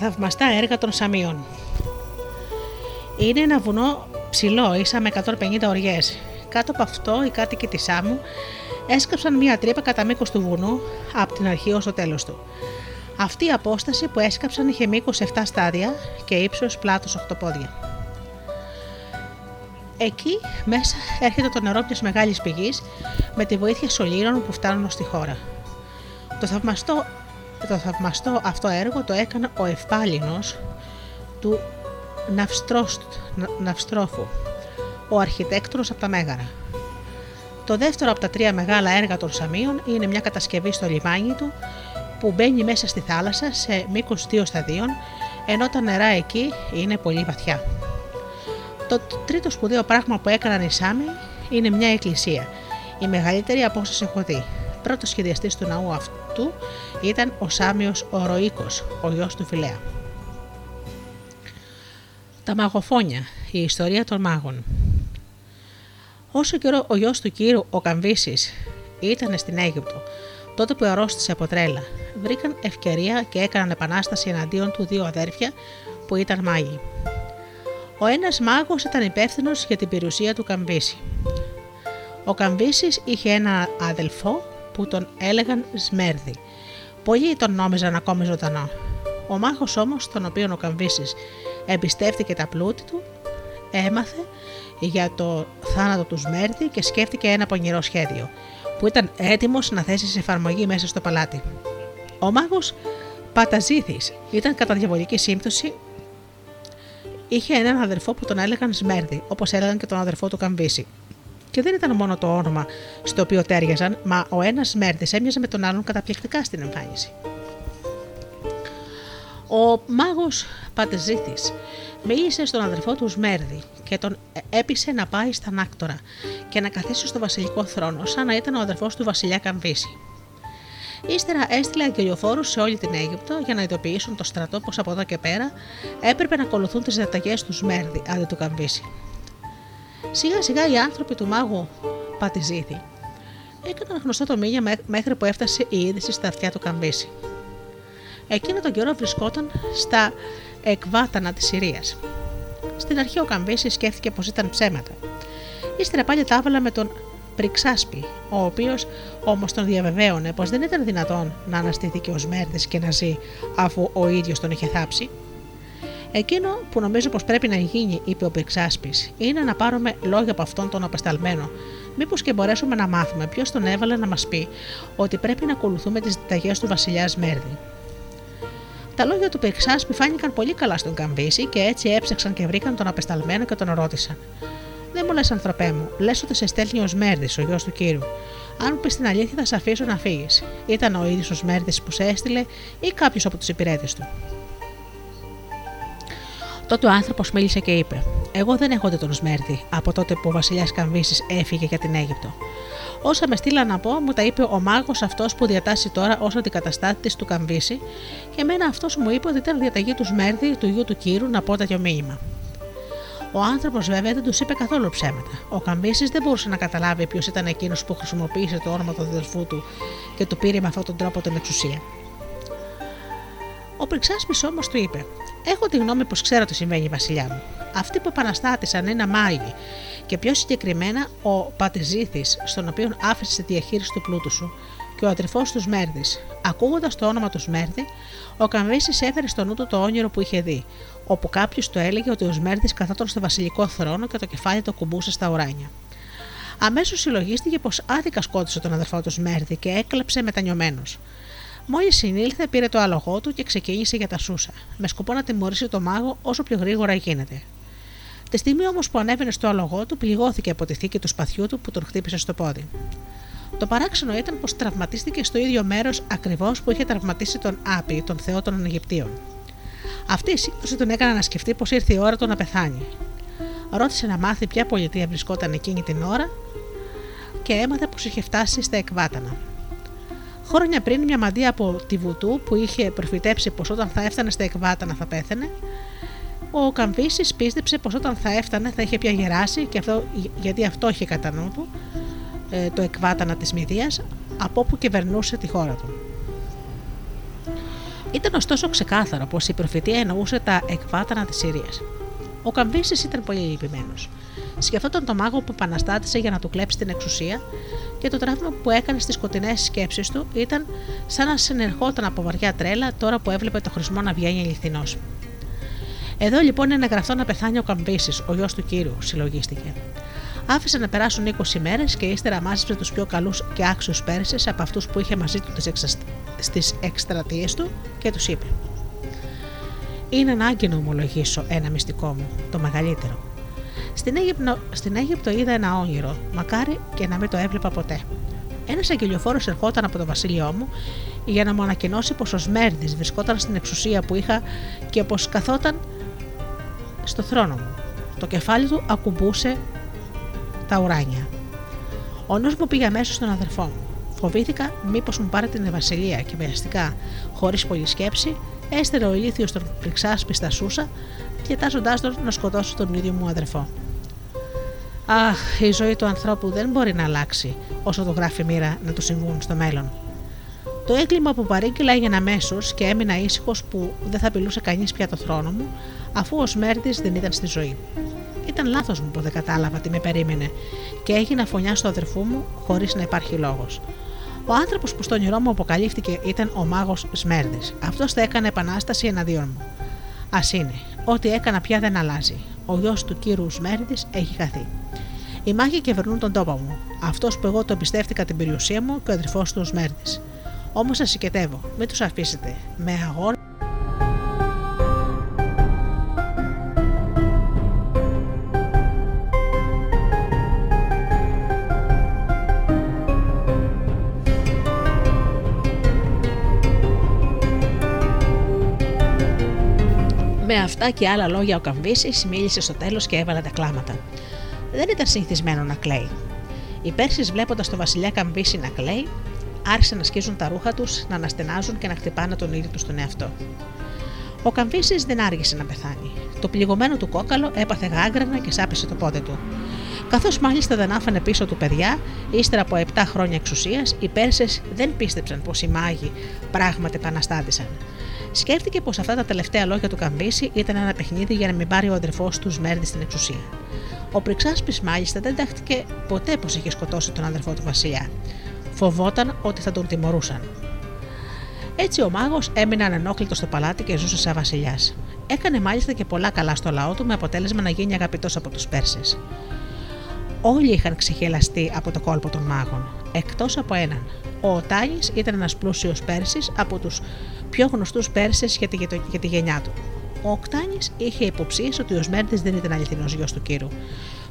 Θαυμαστά έργα των Σαμίων. Είναι ένα βουνό ψηλό, ίσα με 150 οριές. Κάτω από αυτό, οι κάτοικοι της Σάμου έσκαψαν μία τρύπα κατά μήκος του βουνού από την αρχή ως το τέλος του. Αυτή η απόσταση που έσκαψαν είχε μήκος 7 στάδια και ύψος πλάτος 8 πόδια. Εκεί μέσα έρχεται το νερό μιας μεγάλης πηγής με τη βοήθεια σωλήνων που φτάνουν ως τη χώρα. Το θαυμαστό, το θαυμαστό αυτό έργο το έκανε ο Ευπάλινος του Ναυστρόφου, ο αρχιτέκτονος από τα Μέγαρα. Το δεύτερο από τα τρία μεγάλα έργα των Σαμίων είναι μια κατασκευή στο λιμάνι του που μπαίνει μέσα στη θάλασσα σε μήκος δύο σταδίων ενώ τα νερά εκεί είναι πολύ βαθιά. Το τρίτο σπουδαίο πράγμα που έκαναν οι Σάμοι είναι μια εκκλησία, η μεγαλύτερη από όσες έχω δει. Πρώτος σχεδιαστής του ναού αυτού ήταν ο Σάμιος ο Ροίκος, ο γιος του Φιλέα. Τα μαγοφόνια, η ιστορία των μάγων. Όσο καιρό ο γιος του κύρου, ο Καμβίσης, ήταν στην Αίγυπτο, τότε που αρρώστησε από τρέλα, βρήκαν ευκαιρία και έκαναν επανάσταση εναντίον του δύο αδέρφια που ήταν μάγοι. Ο ένας μάγος ήταν υπεύθυνος για την περιουσία του Καμβίση. Ο Καμβίσης είχε ένα αδελφό που τον έλεγαν Σμέρδη. Πολλοί τον νόμιζαν ακόμη ζωντανό. Ο μάγος όμως, τον οποίο ο Καμβίσης εμπιστεύτηκε τα πλούτη του, έμαθε για το θάνατο του Σμέρδη και σκέφτηκε ένα πονηρό σχέδιο, που ήταν έτοιμος να θέσει σε εφαρμογή μέσα στο παλάτι. Ο μάγος Παταζήθης ήταν κατά διαβολική σύμπτωση είχε έναν αδερφό που τον έλεγαν Σμέρδη, όπως έλεγαν και τον αδερφό του Καμβίση. Και δεν ήταν μόνο το όνομα στο οποίο τέριαζαν, μα ο ένας Σμέρδη έμοιαζε με τον άλλον καταπληκτικά στην εμφάνιση. Ο μάγος Πατεζήθη μίλησε στον αδερφό τους Σμέρδη και τον έπεισε να πάει στα Νάκτορα και να καθίσει στο βασιλικό θρόνο, σαν να ήταν ο αδερφός του βασιλιά Καμβίση. Ύστερα έστειλε αγγελιοφόρους σε όλη την Αίγυπτο για να ειδοποιήσουν το στρατό πως από εδώ και πέρα έπρεπε να ακολουθούν τις διαταγές τους Σμέρδη, αντί του Καμβίση. Σιγά σιγά οι άνθρωποι του μάγου Πατιζίδη έκαναν γνωστό το μήνυμα μέχρι που έφτασε η είδηση στα αυτιά του Καμβίση. Εκείνο τον καιρό βρισκόταν στα εκβάτανα της Συρίας. Στην αρχή ο Καμβίση σκέφτηκε πως ήταν ψέματα. Ύστερα πάλι τα με τον Πριξάσπη, ο οποίος όμως τον διαβεβαίωνε πως δεν ήταν δυνατόν να αναστηθεί και ο Σμέρδη και να ζει αφού ο ίδιος τον είχε θάψει. Εκείνο που νομίζω πως πρέπει να γίνει, είπε ο Πριξάσπη, είναι να πάρουμε λόγια από αυτόν τον απεσταλμένο, μήπως και μπορέσουμε να μάθουμε ποιος τον έβαλε να μας πει ότι πρέπει να ακολουθούμε τις διταγέ του βασιλιά Σμέρδη. Τα λόγια του Πριξάσπη φάνηκαν πολύ καλά στον Καμβίση και έτσι έψαξαν και βρήκαν τον απεσταλμένο και τον ρώτησαν. Δεν μου λες, ανθρωπέ μου, λες ότι σε στέλνει ο Σμέρδη, ο γιος του κύριου. Αν μου πεις την αλήθεια, θα σε αφήσω να φύγεις. Ήταν ο ίδιος ο Σμέρδη που σε έστειλε ή κάποιος από τους υπηρέτες του. Τότε ο άνθρωπος μίλησε και είπε: Εγώ δεν έχω δει τον Σμέρδη από τότε που ο βασιλιάς Καμβίσης έφυγε για την Αίγυπτο. Όσα με στείλαν να πω, μου τα είπε ο μάγος αυτός που διατάσσει τώρα ως αντικαταστάτης του Καμβίση, και εμένα αυτός μου είπε ότι ήταν διαταγή του Σμέρδη, του γιου του κύρου, να πω τα μήνυμα. Ο άνθρωπος βέβαια δεν τους είπε καθόλου ψέματα. Ο Καμπίση δεν μπορούσε να καταλάβει ποιος ήταν εκείνος που χρησιμοποίησε το όνομα του αδελφού του και του πήρε με αυτόν τον τρόπο την εξουσία. Ο Πριξάσπη όμως του είπε: Έχω τη γνώμη πως ξέρω τι συμβαίνει, Βασιλιά μου. Αυτοί που επαναστάτησαν είναι μάγοι και πιο συγκεκριμένα ο Πατεζήθη, στον οποίο άφησε τη διαχείριση του πλούτου σου, και ο αδερφός του Σμέρδης. Ακούγοντας το όνομα του Σμέρδη, ο Καμβίση έφερε στο νου του το όνειρο που είχε δει, όπου κάποιος του έλεγε ότι ο Σμέρδης καθόταν στο βασιλικό θρόνο και το κεφάλι το κουμπούσε στα ουράνια. Αμέσως συλλογίστηκε πως άδικα σκότωσε τον αδερφό του Σμέρδη και έκλεψε μετανιωμένος. Μόλις συνήλθε, πήρε το άλογό του και ξεκίνησε για τα Σούσα, με σκοπό να τιμωρήσει το μάγο όσο πιο γρήγορα γίνεται. Τη στιγμή όμως που ανέβαινε στο άλογό του, πληγώθηκε από τη θήκη του σπαθιού του που τον χτύπησε στο πόδι. Το παράξενο ήταν πως τραυματίστηκε στο ίδιο μέρος ακριβώς που είχε τραυματίσει τον Άπη, τον θεό των Αιγυπτίων. Αυτή η σύγκρουση τον έκανε να σκεφτεί πως ήρθε η ώρα του να πεθάνει. Ρώτησε να μάθει ποια πολιτεία βρισκόταν εκείνη την ώρα και έμαθε πως είχε φτάσει στα εκβάτανα. Χρόνια πριν, μια μαντία από τη Βουτού που είχε προφητέψει πως όταν θα έφτανε στα εκβάτανα θα πέθανε, ο Καμβίση πίστεψε πως όταν θα έφτανε θα είχε πια γεράσει και αυτό, γιατί αυτό είχε κατά νου του ε, το εκβάτανα της Μηδίας από όπου κυβερνούσε τη χώρα του. Ήταν ωστόσο ξεκάθαρο πως η προφητεία εννοούσε τα εκβάτανα της Συρίας. Ο Καμβίση ήταν πολύ λυπημένος. Σκεφτόταν τον μάγο που επαναστάτησε για να του κλέψει την εξουσία και το τραύμα που έκανε στις σκοτεινές σκέψεις του ήταν σαν να συνερχόταν από βαριά τρέλα τώρα που έβλεπε το χρησμό να βγαίνει αληθινός. Εδώ λοιπόν είναι γραφτό να πεθάνει ο Καμβίση, ο γιος του κύριου, συλλογίστηκε. Άφησε να περάσουν 20 μέρες και ύστερα μάζεψε τους πιο καλούς και άξιους Πέρσες από αυτούς που είχε μαζί του στις εκστρατείες του και τους είπε: Είναι ανάγκη να ομολογήσω ένα μυστικό μου, το μεγαλύτερο. Στην Αίγυπτο, στην Αίγυπτο είδα ένα όνειρο, μακάρι και να μην το έβλεπα ποτέ. Ένας αγγελιοφόρος ερχόταν από το βασίλειό μου για να μου ανακοινώσει πως ο Σμέρδης βρισκόταν στην εξουσία που είχα και πως καθόταν στο θρόνο μου. Το κεφάλι του ακουμπούσε τα ουράνια. Ο νους μου πήγε αμέσως στον αδερφό μου. Φοβήθηκα μήπως μου πάρει την βασιλεία και βιαστικά, χωρίς πολλή σκέψη, έστερε ο ηλίθιος τον πριξάσπι στα σούσα, κοιτάζοντά τον να σκοτώσει τον ίδιο μου αδερφό. Αχ, η ζωή του ανθρώπου δεν μπορεί να αλλάξει όσο το γράφει η μοίρα να του συμβούν στο μέλλον. Το έγκλημα που παρήγγειλα έγινε αμέσως και έμεινα ήσυχος που δεν θα απειλούσε κανείς πια το θρόνο μου, αφού ο Σμέρτης δεν ήταν στη ζωή. Ήταν λάθος μου που δεν κατάλαβα τι με περίμενε και έγινα φωνιά στο αδερφού μου χωρίς να υπάρχει λόγος. Ο άνθρωπος που στο όνειρό μου αποκαλύφθηκε ήταν ο μάγος Σμέρδη. Αυτός θα έκανε επανάσταση εναντίον μου. Α είναι. Ό,τι έκανα πια δεν αλλάζει. Ο γιος του κύρου Σμέρδη έχει χαθεί. Οι μάγοι κυβερνούν τον τόπο μου. Αυτός που εγώ το εμπιστεύτηκα την περιουσία μου και ο αδερφός του Σμέρδης. Όμως σας συγκετεύω, μην τους αφήσετε. Με αγώνα αυτά και άλλα λόγια ο Καμβίση μίλησε στο τέλος και έβαλε τα κλάματα. Δεν ήταν συνηθισμένο να κλαίει. Οι Πέρσει βλέποντας τον βασιλιά Καμβίση να κλαίει, άρχισαν να σκίζουν τα ρούχα τους, να αναστενάζουν και να χτυπάνε τον ίδιο τους στον εαυτό. Ο Καμβίση δεν άργησε να πεθάνει. Το πληγωμένο του κόκαλο έπαθε γάγκρανα και σάπισε το πόδι του. Καθώς μάλιστα δεν άφανε πίσω του παιδιά, ύστερα από 7 χρόνια εξουσίας, οι Πέρσες δεν πίστεψαν πως οι μάγοι πράγματι επαναστάτησαν. Σκέφτηκε πως αυτά τα τελευταία λόγια του Καμπίση ήταν ένα παιχνίδι για να μην πάρει ο αδερφός του Μέρδη στην εξουσία. Ο Πριξάσπη μάλιστα δεν δέχτηκε ποτέ πως είχε σκοτώσει τον αδερφό του Βασιλιά. Φοβόταν ότι θα τον τιμωρούσαν. Έτσι ο μάγος έμεινε ανενόχλητος στο παλάτι και ζούσε σαν βασιλιάς. Έκανε μάλιστα και πολλά καλά στο λαό του με αποτέλεσμα να γίνει αγαπητός από τους Πέρσες. Όλοι είχαν ξεχελαστεί από το κόλπο των μάγων, εκτός από έναν. Ο Τάνη ήταν ένας πλούσιος Πέρσης από τους πιο γνωστούς Πέρσες για, τη, για τη γενιά του. Ο Οκτάνης είχε υποψίες ότι ο Σμέρντη δεν ήταν αληθινός γιος του κύρου.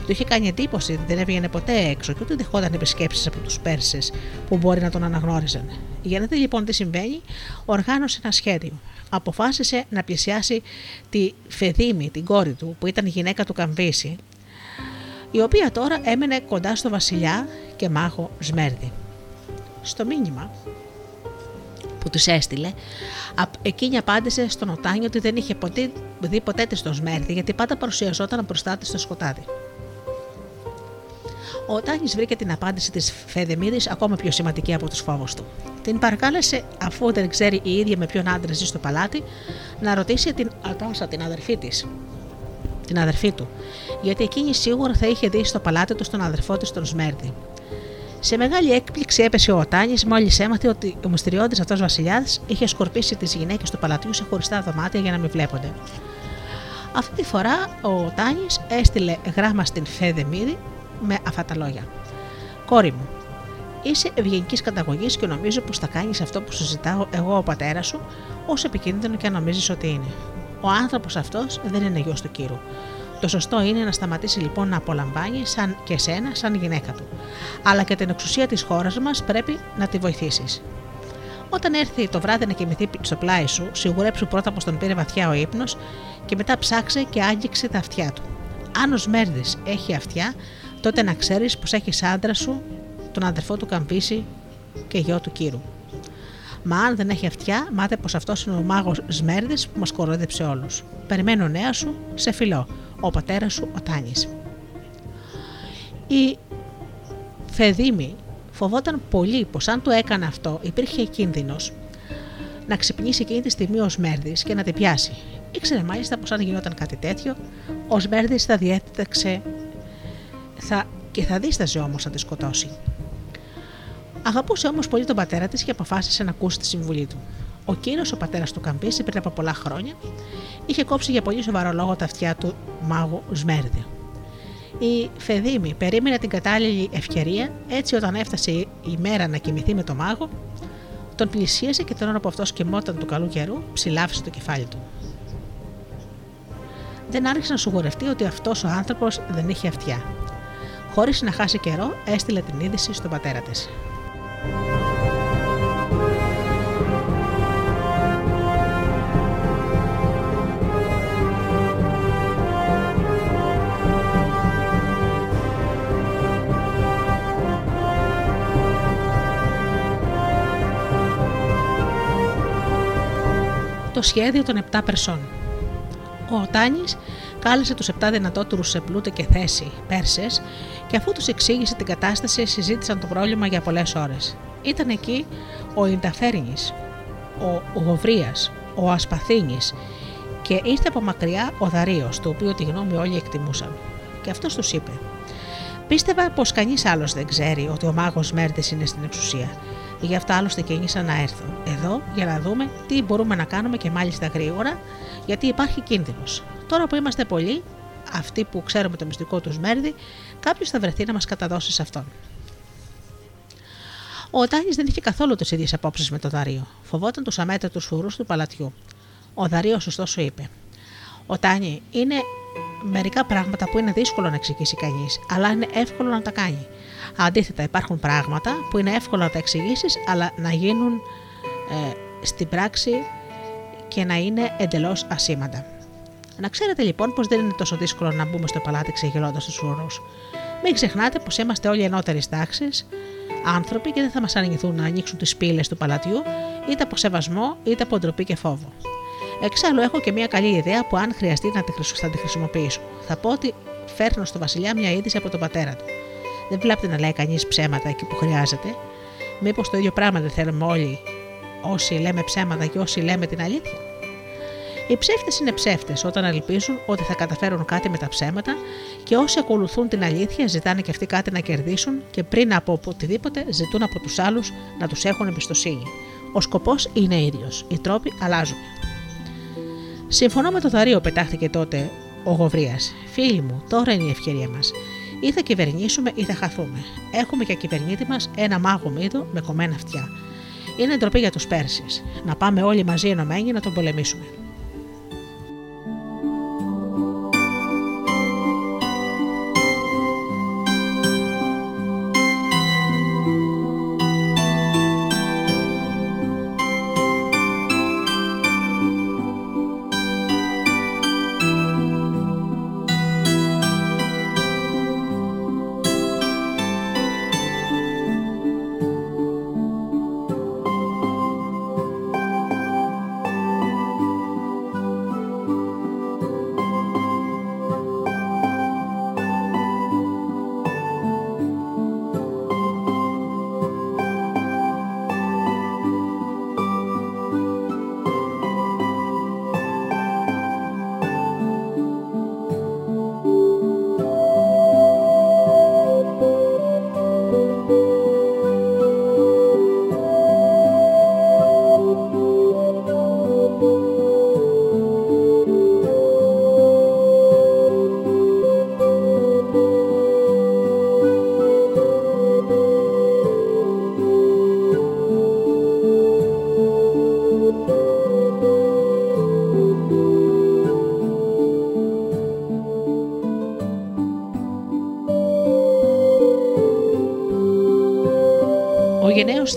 Του είχε κάνει εντύπωση ότι δεν έβγαινε ποτέ έξω και ούτε δεχόταν επισκέψεις από τους Πέρσες που μπορεί να τον αναγνώριζαν. Για να δει λοιπόν τι συμβαίνει, οργάνωσε ένα σχέδιο. Αποφάσισε να πλησιάσει τη Φεδίμη, την κόρη του, που ήταν γυναίκα του Καμβίση, η οποία τώρα έμενε κοντά στο βασιλιά και μάγο Σμέρδη. Στο μήνυμα που τη έστειλε, εκείνη απάντησε στον Οτάνιο ότι δεν είχε ποτέ, δει ποτέ της στο Σμέρδη γιατί πάντα παρουσιαζόταν μπροστά της στο σκοτάδι. Ο Οτάνη βρήκε την απάντηση της Φεδεμίδης ακόμα πιο σημαντική από τους φόβους του. Την παρακάλεσε, αφού δεν ξέρει η ίδια με ποιον άντρα ζει στο παλάτι, να ρωτήσει την Ατάσα, την αδερφή της, την αδερφή του, γιατί εκείνη σίγουρα θα είχε δει στο παλάτι του τον αδερφό της τον Σμέρδη. Σε μεγάλη έκπληξη έπεσε ο Οτάνη μόλις έμαθε ότι ο μυστηριώδης αυτός βασιλιά είχε σκορπίσει τις γυναίκες του παλατιού σε χωριστά δωμάτια για να μην βλέπονται. Αυτή τη φορά ο Οτάνη έστειλε γράμμα στην Φεδεμίδη με αυτά τα λόγια. Κόρη μου, είσαι ευγενικής καταγωγής και νομίζω πως θα κάνεις αυτό που σου ζητάω εγώ ο πατέρας σου, όσο επικίνδυνο και αν νομίζεις ότι είναι. Ο άνθρωπος αυτός δεν είναι γιος του κύρου. Το σωστό είναι να σταματήσει λοιπόν να απολαμβάνει σαν και σένα σαν γυναίκα του. Αλλά και την εξουσία της χώρας μας πρέπει να τη βοηθήσεις. Όταν έρθει το βράδυ να κοιμηθεί στο πλάι σου, σιγουρέψου πρώτα πως τον πήρε βαθιά ο ύπνος και μετά ψάξε και άγγιξε τα αυτιά του. Αν ο Σμέρδη έχει αυτιά, τότε να ξέρεις πως έχεις άντρα σου, τον αδερφό του Καμπίση και γιο του Κύρου. Μα αν δεν έχει αυτιά, μάθε πως αυτός είναι ο μάγος Σμέρδης που μας κοροϊδέψε όλους. Περιμένω νέα σου, σε φιλό, ο πατέρας σου ο Τάνης. Η Φεδίμη φοβόταν πολύ πως αν το έκανε αυτό υπήρχε κίνδυνος να ξυπνήσει εκείνη τη στιγμή ο Σμέρδης και να την πιάσει. Ήξερε μάλιστα πως αν γινόταν κάτι τέτοιο, ο Σμέρδης θα διέταξε θα... και θα δίσταζε όμως να τη σκοτώσει. Αγαπούσε όμως πολύ τον πατέρα της και αποφάσισε να ακούσει τη συμβουλή του. Ο κύριος, ο πατέρας του Καμπίση, πριν από πολλά χρόνια, είχε κόψει για πολύ σοβαρό λόγο τα αυτιά του μάγου Σμέρδη. Η Φεδίμη περίμενε την κατάλληλη ευκαιρία, έτσι όταν έφτασε η μέρα να κοιμηθεί με τον μάγο, τον πλησίασε και τον ώρα που αυτός κοιμόταν του καλού καιρού, ψηλάφισε το κεφάλι του. Δεν άρχισε να σιγουρευτεί ότι αυτός ο άνθρωπος δεν είχε αυτιά. Χωρίς να χάσει καιρό, έστειλε την είδηση στον πατέρα της. Το σχέδιο των 7 Περσών. Ο Τάνης κάλεσε τους 7 δυνατότερους σε πλούτο και θέση Πέρσες και αφού τους εξήγησε την κατάσταση, συζήτησαν το πρόβλημα για πολλές ώρες. Ήταν εκεί ο Ινταφέρνη, ο Γοβρίας, ο Ασπαθίνης και ήρθε από μακριά ο Δαρίο, το οποίο τη γνώμη όλοι εκτιμούσαν. Και αυτός τους είπε: Πίστευα πως κανείς άλλος δεν ξέρει ότι ο μάγος Μέρτε είναι στην εξουσία Γι' αυτό άλλωστε κίνησα να έρθω εδώ για να δούμε τι μπορούμε να κάνουμε και μάλιστα γρήγορα, γιατί υπάρχει κίνδυνος. Τώρα που είμαστε πολλοί, αυτοί που ξέρουμε το μυστικό τους Μέρδη, κάποιος θα βρεθεί να μας καταδώσει σε αυτόν. Ο Τάνης δεν είχε καθόλου τις ίδιες απόψεις με τον Δαρίο. Φοβόταν τους αμέτρητους φουρούς του παλατιού. Ο Δαρίο, ωστόσο, είπε: Ο Τάνι είναι μερικά πράγματα που είναι δύσκολο να εξηγήσει κανείς, αλλά είναι εύκολο να τα κάνει. Αντίθετα, υπάρχουν πράγματα που είναι εύκολο να τα εξηγήσεις, αλλά να γίνουν ε, στην πράξη και να είναι εντελώς ασήμαντα. Να ξέρετε λοιπόν πως δεν είναι τόσο δύσκολο να μπούμε στο παλάτι ξεγελώντας τους ουρού. Μην ξεχνάτε πως είμαστε όλοι ενώτερης τάξης άνθρωποι και δεν θα μας αρνηθούν να ανοίξουν τις πύλες του παλατιού είτε από σεβασμό είτε από ντροπή και φόβο. Εξάλλου, έχω και μια καλή ιδέα που αν χρειαστεί να τη, θα τη χρησιμοποιήσω. Θα πω ότι φέρνω στο Βασιλιά μια είδηση από τον πατέρα του. Δεν βλέπετε να λέει κανείς ψέματα εκεί που χρειάζεται. Μήπως το ίδιο πράγμα δεν θέλουμε όλοι όσοι λέμε ψέματα και όσοι λέμε την αλήθεια. Οι ψεύτες είναι ψεύτες όταν ελπίζουν ότι θα καταφέρουν κάτι με τα ψέματα και όσοι ακολουθούν την αλήθεια ζητάνε και αυτοί κάτι να κερδίσουν και πριν από οτιδήποτε ζητούν από τους άλλους να τους έχουν εμπιστοσύνη. Ο σκοπός είναι ίδιος. Οι τρόποι αλλάζουν. Συμφωνώ με το Δαρίο, πετάχτηκε τότε ο Γοβρίας. Φίλοι μου, τώρα είναι η ευκαιρία μας. Ή θα κυβερνήσουμε ή θα χαθούμε. Έχουμε για κυβερνήτη μας ένα μάγο μύδο με κομμένα αυτιά. Είναι ντροπή για τους Πέρσει. Να πάμε όλοι μαζί ενωμένοι να τον πολεμήσουμε.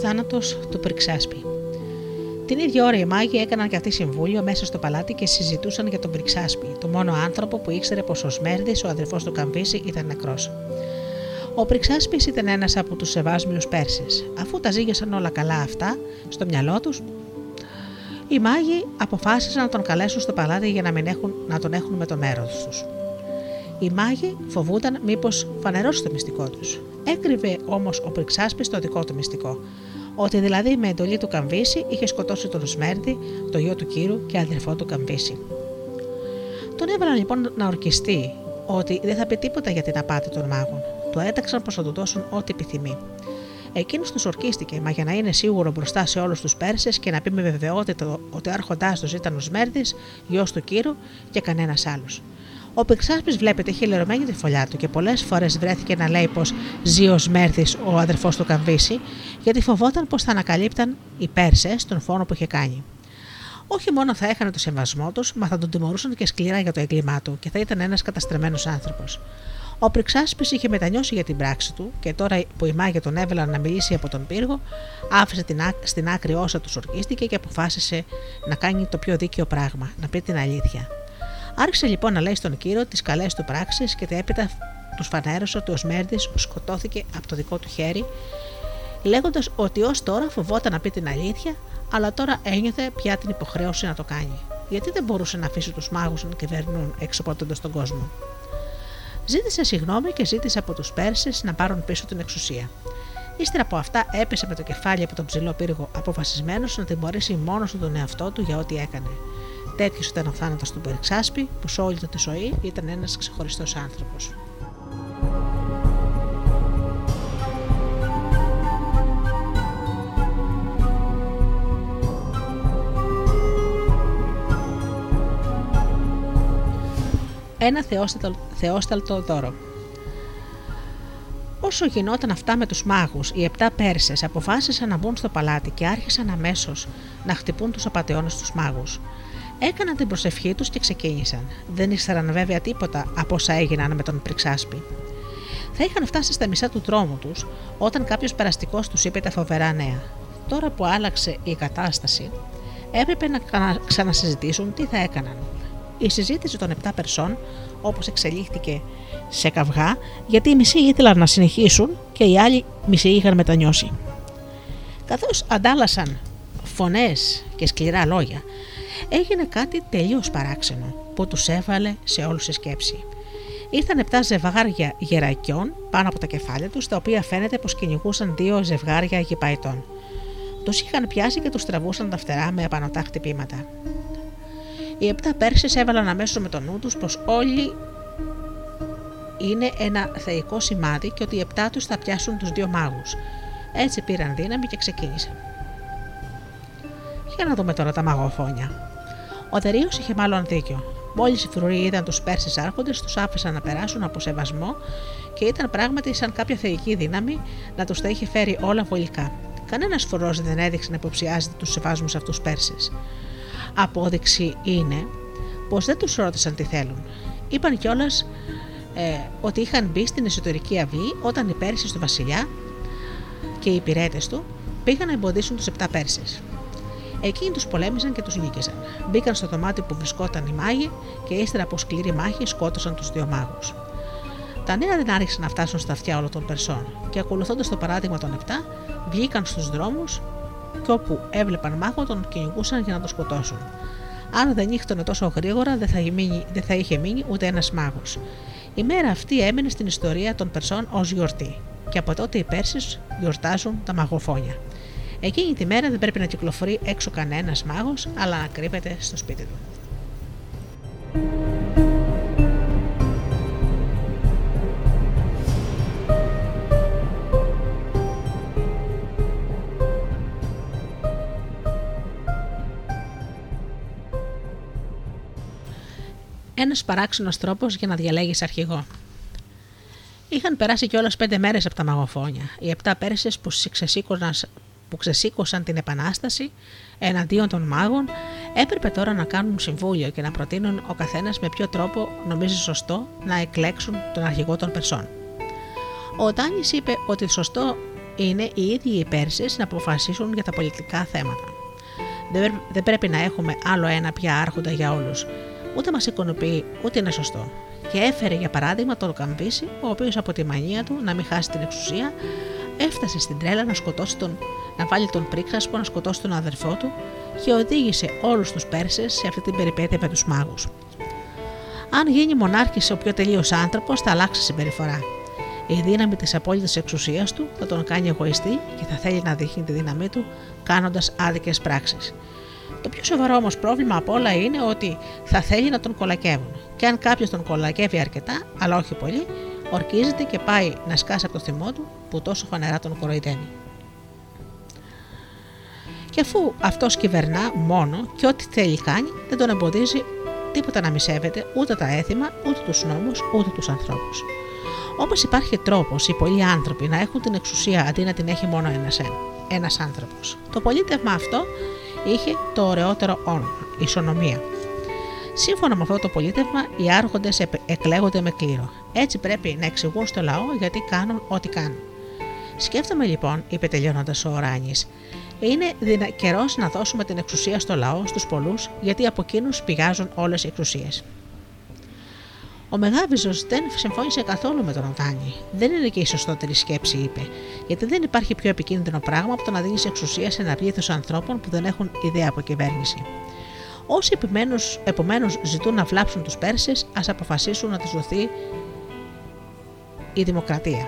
Θάνατος του Πριξάσπη. Την ίδια ώρα οι μάγοι έκαναν και αυτοί συμβούλιο μέσα στο παλάτι και συζητούσαν για τον Πριξάσπη, το μόνο άνθρωπο που ήξερε πως ο Σμέρδης, ο αδερφός του Καμβίση, ήταν νεκρός. Ο Πριξάσπης ήταν ένας από τους σεβάσμιους Πέρσες. Αφού τα ζήγεσαν όλα καλά αυτά στο μυαλό τους, οι μάγοι αποφάσισαν να τον καλέσουν στο παλάτι για να, μην έχουν, να τον έχουν με το μέρος τους. Οι μάγοι φοβούνταν μήπως φανερώσει το μυστικό τους. Έκρυβε όμως ο Πριξάσπης το δικό του μυστικό. Ότι δηλαδή με εντολή του Καμβίση είχε σκοτώσει τον Σμέρδη, το γιο του Κύρου και αδερφό του Καμβίση. Τον έβαλαν λοιπόν να ορκιστεί ότι δεν θα πει τίποτα για την απάτη των μάγων. Το έταξαν πως θα του δώσουν ό,τι επιθυμεί. Εκείνος τους ορκίστηκε, μα για να είναι σίγουρο μπροστά σε όλους τους Πέρσες και να πει με βεβαιότητα ότι ο άρχοντάς τους ήταν ο Σμέρδη, γιος του Κύρου και κανένας άλλος. Ο Πυξάσπη βλέπετε είχε λερωμένη τη φωλιά του και πολλές φορές βρέθηκε να λέει πως ζει ο Σμέρδη, ο αδερφός του Καμβίση, γιατί φοβόταν πως θα ανακαλύπταν οι Πέρσες τον φόνο που είχε κάνει. Όχι μόνο θα έχανε το σεβασμό τους, μα θα τον τιμωρούσαν και σκληρά για το έγκλημά του και θα ήταν ένας καταστρεμένο άνθρωπος. Ο Πριξάσπη είχε μετανιώσει για την πράξη του και τώρα που οι μάγια τον έβαλαν να μιλήσει από τον πύργο, άφησε την στην άκρη όσα τους ορκίστηκε και αποφάσισε να κάνει το πιο δίκαιο πράγμα, να πει την αλήθεια. Άρχισε λοιπόν να λέει στον κύριο τις καλές του πράξεις και έπειτα τους φανέρωσε ότι ο Σμέρδης σκοτώθηκε από το δικό του χέρι, λέγοντας ότι ως τώρα φοβόταν να πει την αλήθεια, αλλά τώρα ένιωθε πια την υποχρέωση να το κάνει. Γιατί δεν μπορούσε να αφήσει τους μάγους να κυβερνούν εξοπλώντα τον κόσμο. Ζήτησε συγγνώμη και ζήτησε από τους Πέρσες να πάρουν πίσω την εξουσία. Ύστερα από αυτά έπεσε με το κεφάλι από τον ψηλό πύργο, αποφασισμένος να τιμωρήσει μόνος του τον εαυτό του για ό,τι έκανε. Τέτοιος ήταν ο θάνατος του Περξάσπη, που σε όλη τη ζωή ήταν ένας ξεχωριστός άνθρωπος. Ένα θεόσταλτο, θεόσταλτο δώρο. Όσο γινόταν αυτά με τους μάγους, οι επτά Πέρσες αποφάσισαν να μπουν στο παλάτι και άρχισαν αμέσως να χτυπούν τους απαταιώνες τους μάγους. Έκαναν την προσευχή τους και ξεκίνησαν. Δεν ήξεραν βέβαια τίποτα από όσα έγιναν με τον Πριξάσπη. Θα είχαν φτάσει στα μισά του τρόμου τους όταν κάποιος περαστικός τους είπε τα φοβερά νέα. Τώρα που άλλαξε η κατάσταση, έπρεπε να ξανασυζητήσουν τι θα έκαναν. Η συζήτηση των 7 περσών, όπως εξελίχθηκε σε καυγά, γιατί οι μισοί ήθελαν να συνεχίσουν και οι άλλοι μισοί είχαν μετανιώσει. Καθώς αντάλλασαν φωνές και σκληρά λόγια, έγινε κάτι τελείως παράξενο που τους έβαλε σε όλους σε σκέψη. Ήρθαν επτά ζευγάρια γερακιών πάνω από τα κεφάλια τους, τα οποία φαίνεται πως κυνηγούσαν δύο ζευγάρια γηπαϊτών. Τους είχαν πιάσει και τους τραβούσαν τα φτερά με απανοτά χτυπήματα. Οι επτά Πέρσες έβαλαν αμέσως με το νου τους πως όλοι είναι ένα θεϊκό σημάδι και ότι οι επτά τους θα πιάσουν τους δύο μάγους. Έτσι πήραν δύναμη και ξεκίνησαν. Για να δούμε τώρα τα μαγοφόνια. Ο Δερίο είχε μάλλον δίκιο. Μόλις οι φρουροί είδαν τους Πέρσες άρχοντες, τους άφησαν να περάσουν από σεβασμό και ήταν πράγματι σαν κάποια θεϊκή δύναμη να τους τα είχε φέρει όλα βολικά. Κανένας φρουρός δεν έδειξε να υποψιάζεται τους σεβάσμου αυτούς Πέρσες. Απόδειξη είναι πως δεν τους ρώτησαν τι θέλουν. Είπαν κιόλας ε, ότι είχαν μπει στην εσωτερική αυλή όταν οι Πέρσες του Βασιλιά και οι υπηρέτες του πήγαν να εμποδίσουν τους επτά Πέρσες. Εκείνοι τους πολέμησαν και τους νίκησαν. Μπήκαν στο δωμάτιο που βρισκόταν οι μάγοι και ύστερα από σκληρή μάχη σκότωσαν τους δύο μάγους. Τα νέα δεν άρχισαν να φτάσουν στα αυτιά όλων των Περσών και ακολουθώντας το παράδειγμα των επτά, βγήκαν στους δρόμους και όπου έβλεπαν μάγο τον κυνηγούσαν για να τον σκοτώσουν. Αν δεν νύχτωνε τόσο γρήγορα, δεν θα, μείνει, δεν θα είχε μείνει ούτε ένας μάγος. Η μέρα αυτή έμεινε στην ιστορία των Περσών ως γιορτή, και από τότε οι Πέρσει γιορτάζουν τα μαγοφόνια. Εκείνη τη μέρα δεν πρέπει να κυκλοφορεί έξω κανένας μάγος, αλλά να κρύβεται στο σπίτι του. Ένας παράξενος τρόπος για να διαλέγεις αρχηγό. Είχαν περάσει κιόλας πέντε μέρες από τα μαγοφόνια. Οι επτά Πέρσες που ξεσήκωναν που ξεσήκωσαν την Επανάσταση εναντίον των μάγων, έπρεπε τώρα να κάνουν συμβούλιο και να προτείνουν ο καθένας με ποιο τρόπο νομίζει σωστό να εκλέξουν τον αρχηγό των Περσών. Ο Τάνη είπε ότι σωστό είναι οι ίδιοι οι Πέρσες να αποφασίσουν για τα πολιτικά θέματα. Δεν πρέπει να έχουμε άλλο ένα πια άρχοντα για όλους. Ούτε μας ικανοποιεί, ούτε είναι σωστό. Και έφερε για παράδειγμα τον Καμπίση, ο οποίος από τη μανία του να μην χάσει την εξουσία, έφτασε στην τρέλα να σκοτώσει τον να βάλει τον πρίξασπο να σκοτώσει τον αδερφό του και οδήγησε όλους τους Πέρσες σε αυτή την περιπέτεια με τους μάγους. Αν γίνει μονάρχης ο πιο τελείως άνθρωπος, θα αλλάξει συμπεριφορά. Η δύναμη της απόλυτης εξουσίας του θα τον κάνει εγωιστή και θα θέλει να δείχνει τη δύναμή του κάνοντας άδικες πράξεις. Το πιο σοβαρό όμως πρόβλημα από όλα είναι ότι θα θέλει να τον κολακεύουν. Και αν κάποιος τον κολακεύει αρκετά, αλλά όχι πολύ, ορκίζεται και πάει να σκάσει από το θυμό του που τόσο φανερά τον κοροϊδένει. Και αφού αυτός κυβερνά μόνο και ό,τι θέλει κάνει, δεν τον εμποδίζει τίποτα να μισεύεται ούτε τα έθιμα, ούτε τους νόμους, ούτε τους ανθρώπους. Όμως υπάρχει τρόπος οι πολλοί άνθρωποι να έχουν την εξουσία αντί να την έχει μόνο ένας ένας άνθρωπος. Το πολίτευμα αυτό είχε το ωραιότερο όνομα, ισονομία. Σύμφωνα με αυτό το πολίτευμα, οι άρχοντες εκλέγονται με κλήρο. Έτσι πρέπει να εξηγούν στο λαό γιατί κάνουν ό,τι κάνουν. Σκέφτομαι λοιπόν, είπε τελειώνοντας ο Οράνη, είναι καιρός να δώσουμε την εξουσία στο λαό, στους πολλούς, γιατί από εκείνους πηγάζουν όλες οι εξουσίες. Ο Μεγάβιζος δεν συμφώνησε καθόλου με τον Οδάνη. Δεν είναι και η σωστότερη σκέψη, είπε, γιατί δεν υπάρχει πιο επικίνδυνο πράγμα από το να δίνεις εξουσία σε ένα πλήθος ανθρώπων που δεν έχουν ιδέα από κυβέρνηση. Όσοι επομένως ζητούν να βλάψουν τους Πέρσες, ας αποφασίσουν να τους δοθεί η δημοκρατία.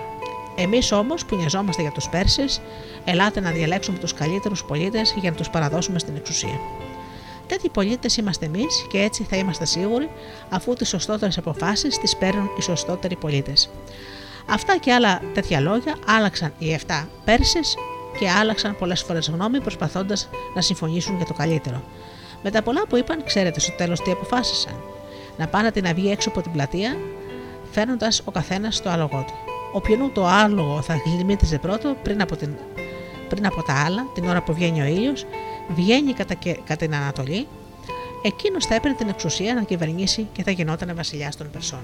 Εμείς όμως που νοιαζόμαστε για τους Πέρσες, ελάτε να διαλέξουμε τους καλύτερους πολίτες για να τους παραδώσουμε στην εξουσία. Τέτοιοι πολίτες είμαστε εμείς και έτσι θα είμαστε σίγουροι, αφού τις σωστότερες αποφάσεις τις παίρνουν οι σωστότεροι πολίτες. Αυτά και άλλα τέτοια λόγια άλλαξαν οι 7 Πέρσες και άλλαξαν πολλές φορές γνώμη προσπαθώντας να συμφωνήσουν για το καλύτερο. Με τα πολλά που είπαν, ξέρετε στο τέλος τι αποφάσισαν. Να πάνε την αυγή έξω από την πλατεία, φέρνοντα ο καθένας το άλογο του. Όποιον το άλογο θα γλυμμίτιζε πρώτο πριν από, την, πριν από τα άλλα, την ώρα που βγαίνει ο ήλιος, βγαίνει κατά, κατά την Ανατολή, εκείνος θα έπαιρνε την εξουσία να κυβερνήσει και θα γινόταν βασιλιάς των Περσών.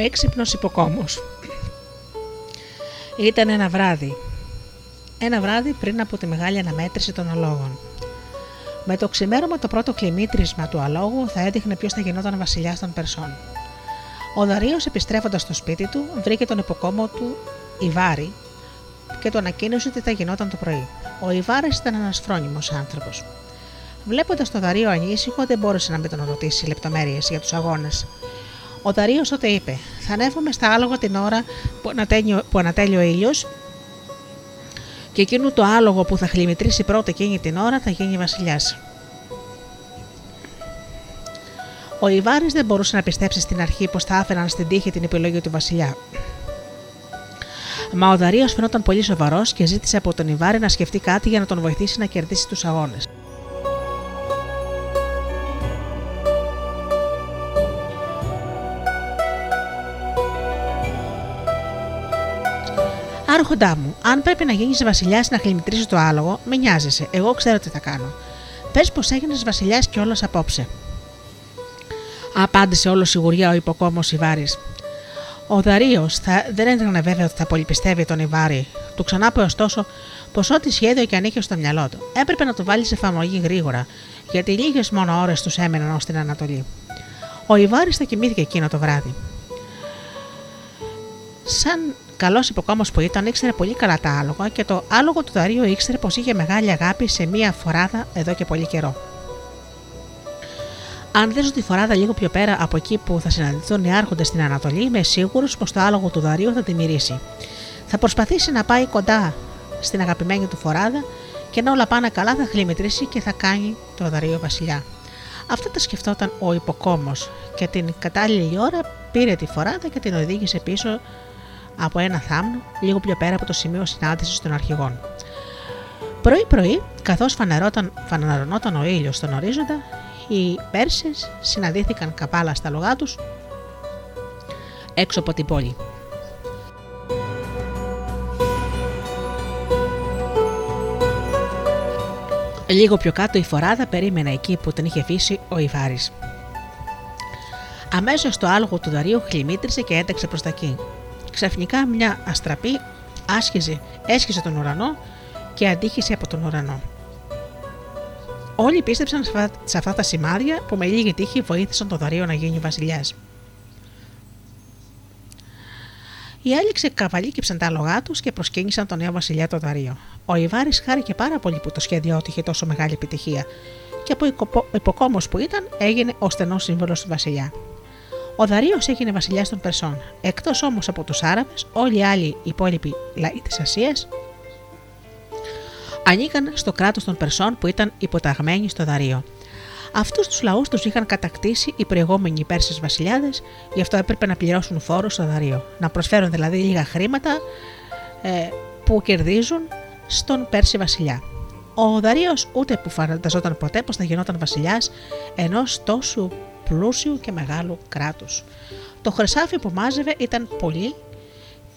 Έξυπνος υποκόμος. Ήταν ένα βράδυ. Ένα βράδυ πριν από τη μεγάλη αναμέτρηση των αλόγων. Με το ξημέρωμα το πρώτο κλιμήτρισμα του αλόγου θα έδειχνε ποιος θα γινόταν βασιλιάς των Περσών. Ο Δαρίο, επιστρέφοντας στο σπίτι του, βρήκε τον υποκόμο του Ιβάρη και του ανακοίνωσε ότι θα γινόταν το πρωί. Ο Ιβάρης ήταν ένας φρόνιμος άνθρωπος. Βλέποντας το Δαρίο ανήσυχο, δεν μπόρεσε να μην τον ρωτήσει λεπτομέρειες για τους αγώνες. Ο Δαρίο τότε είπε: Θα ανέβουμε στα άλογα την ώρα που ανατέλει ο ήλιος και εκείνο το άλογο που θα χλιμητρήσει πρώτα εκείνη την ώρα θα γίνει βασιλιάς. Ο Ιβάρης δεν μπορούσε να πιστέψει στην αρχή πως θα άφηναν στην τύχη την επιλογή του βασιλιά. Μα ο Δαρίο φαινόταν πολύ σοβαρός και ζήτησε από τον Ιβάρη να σκεφτεί κάτι για να τον βοηθήσει να κερδίσει τους αγώνες. Άρχοντά μου, αν πρέπει να γίνεις βασιλιάς να χλιμητρήσεις το άλογο, με νοιάζεσαι. Εγώ ξέρω τι θα κάνω. Πες πως έγινες βασιλιάς κιόλα απόψε. Απάντησε όλο σιγουριά ο υποκόμος Ιβάρης. Ο Δαρίο δεν ήταν βέβαιο ότι θα πολυπιστεύει τον Ιβάρη. Του ξανάπε ωστόσο πως ό,τι σχέδιο και αν είχε στο μυαλό του, έπρεπε να το βάλει σε εφαρμογή γρήγορα, γιατί λίγες μόνο ώρες τους έμεναν ως την Ανατολή. Ο Ιβάρης θα κοιμήθηκε εκείνο το βράδυ. Σαν καλός υποκόμος που ήταν, ήξερε πολύ καλά τα άλογα και το άλογο του Δαρίου ήξερε πως είχε μεγάλη αγάπη σε μία φοράδα εδώ και πολύ καιρό. Αν δέσω τη φοράδα λίγο πιο πέρα από εκεί που θα συναντηθούν οι άρχοντες στην Ανατολή, είμαι σίγουρος πως το άλογο του Δαρίου θα τη μυρίσει. Θα προσπαθήσει να πάει κοντά στην αγαπημένη του φοράδα και να όλα πάνε καλά θα χλιμητρήσει και θα κάνει το Δαρίο βασιλιά. Αυτά τα σκεφτόταν ο υποκόμος και την κατάλληλη ώρα πήρε τη φοράδα και την οδήγησε πίσω από ένα θάμνο λίγο πιο πέρα από το σημείο συνάντησης των αρχηγών. Πρωί-πρωί, καθώς φανερωνόταν ο ήλιος στον ορίζοντα, οι Πέρσες συναντήθηκαν καπάλα στα λογά τους έξω από την πόλη. Λίγο πιο κάτω η φοράδα περίμενε εκεί που την είχε αφήσει ο Ιβάρης. Αμέσως το άλογο του Δαρίου χλιμήτρισε και έταξε προς τα εκεί. Ξαφνικά μια αστραπή άσχιζε, έσχιζε τον ουρανό και αντίχησε από τον ουρανό. Όλοι πίστεψαν σε αυτά τα σημάδια που με λίγη τύχη βοήθησαν τον Δαρίο να γίνει βασιλιάς. Οι άλλοι ξεκαβαλίκεψαν τα άλογά τους και προσκύνησαν τον νέο βασιλιά τον Δαρίο. Ο Ιβάρης χάρηκε πάρα πολύ που το σχέδιό του είχε τόσο μεγάλη επιτυχία και από υποκόμος που ήταν έγινε ο στενός σύμβολος του βασιλιά. Ο Δαρίο έγινε βασιλιάς των Περσών. Εκτός όμως από τους Άραβες, όλοι οι άλλοι υπόλοιποι λαοί της Ασίας ανήκαν στο κράτος των Περσών που ήταν υποταγμένοι στο Δαρίο. Αυτούς τους λαούς τους είχαν κατακτήσει οι προηγούμενοι Πέρσες βασιλιάδες, γι' αυτό έπρεπε να πληρώσουν φόρο στο Δαρίο. Να προσφέρουν δηλαδή λίγα χρήματα ε, που κερδίζουν στον Πέρση βασιλιά. Ο Δαρίο ούτε που φανταζόταν ποτέ πως θα γινόταν βασιλιάς ενός τόσου πλούσιου και μεγάλου κράτου. Το χρυσάφι που μάζευε ήταν πολύ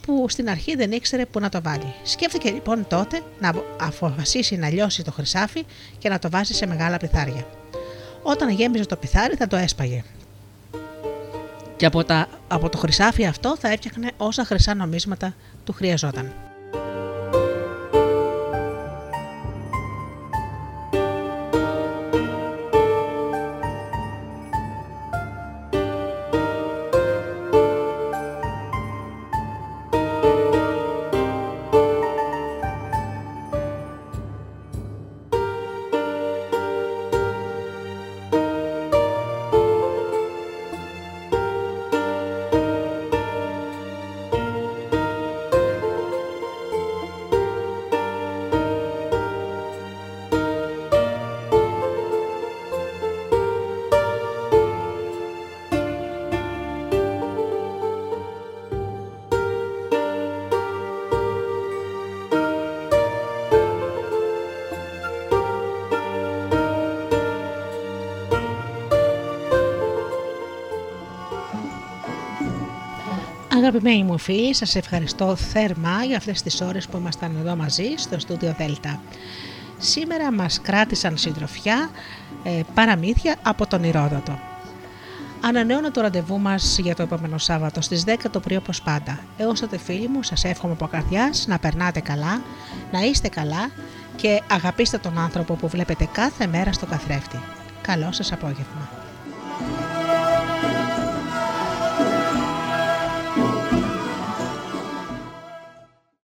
που στην αρχή δεν ήξερε πού να το βάλει. Σκέφτηκε λοιπόν τότε να αποφασίσει να λιώσει το χρυσάφι και να το βάζει σε μεγάλα πιθάρια. Όταν γέμιζε το πιθάρι θα το έσπαγε. Και από, τα, από το χρυσάφι αυτό θα έφτιαχνε όσα χρυσά νομίσματα του χρειαζόταν. Αγαπημένοι μου φίλοι, σας ευχαριστώ θερμά για αυτές τις ώρες που ήμασταν εδώ μαζί στο στούντιο Δέλτα. Σήμερα μας κράτησαν συντροφιά ε, παραμύθια από τον Ηρόδοτο. Ανανεώνω το ραντεβού μας για το επόμενο Σάββατο στις 10 το πρωί όπως πάντα. Έως τότε φίλοι μου σας εύχομαι από καρδιάς να περνάτε καλά, να είστε καλά και αγαπήστε τον άνθρωπο που βλέπετε κάθε μέρα στο καθρέφτη. Καλό σας απόγευμα.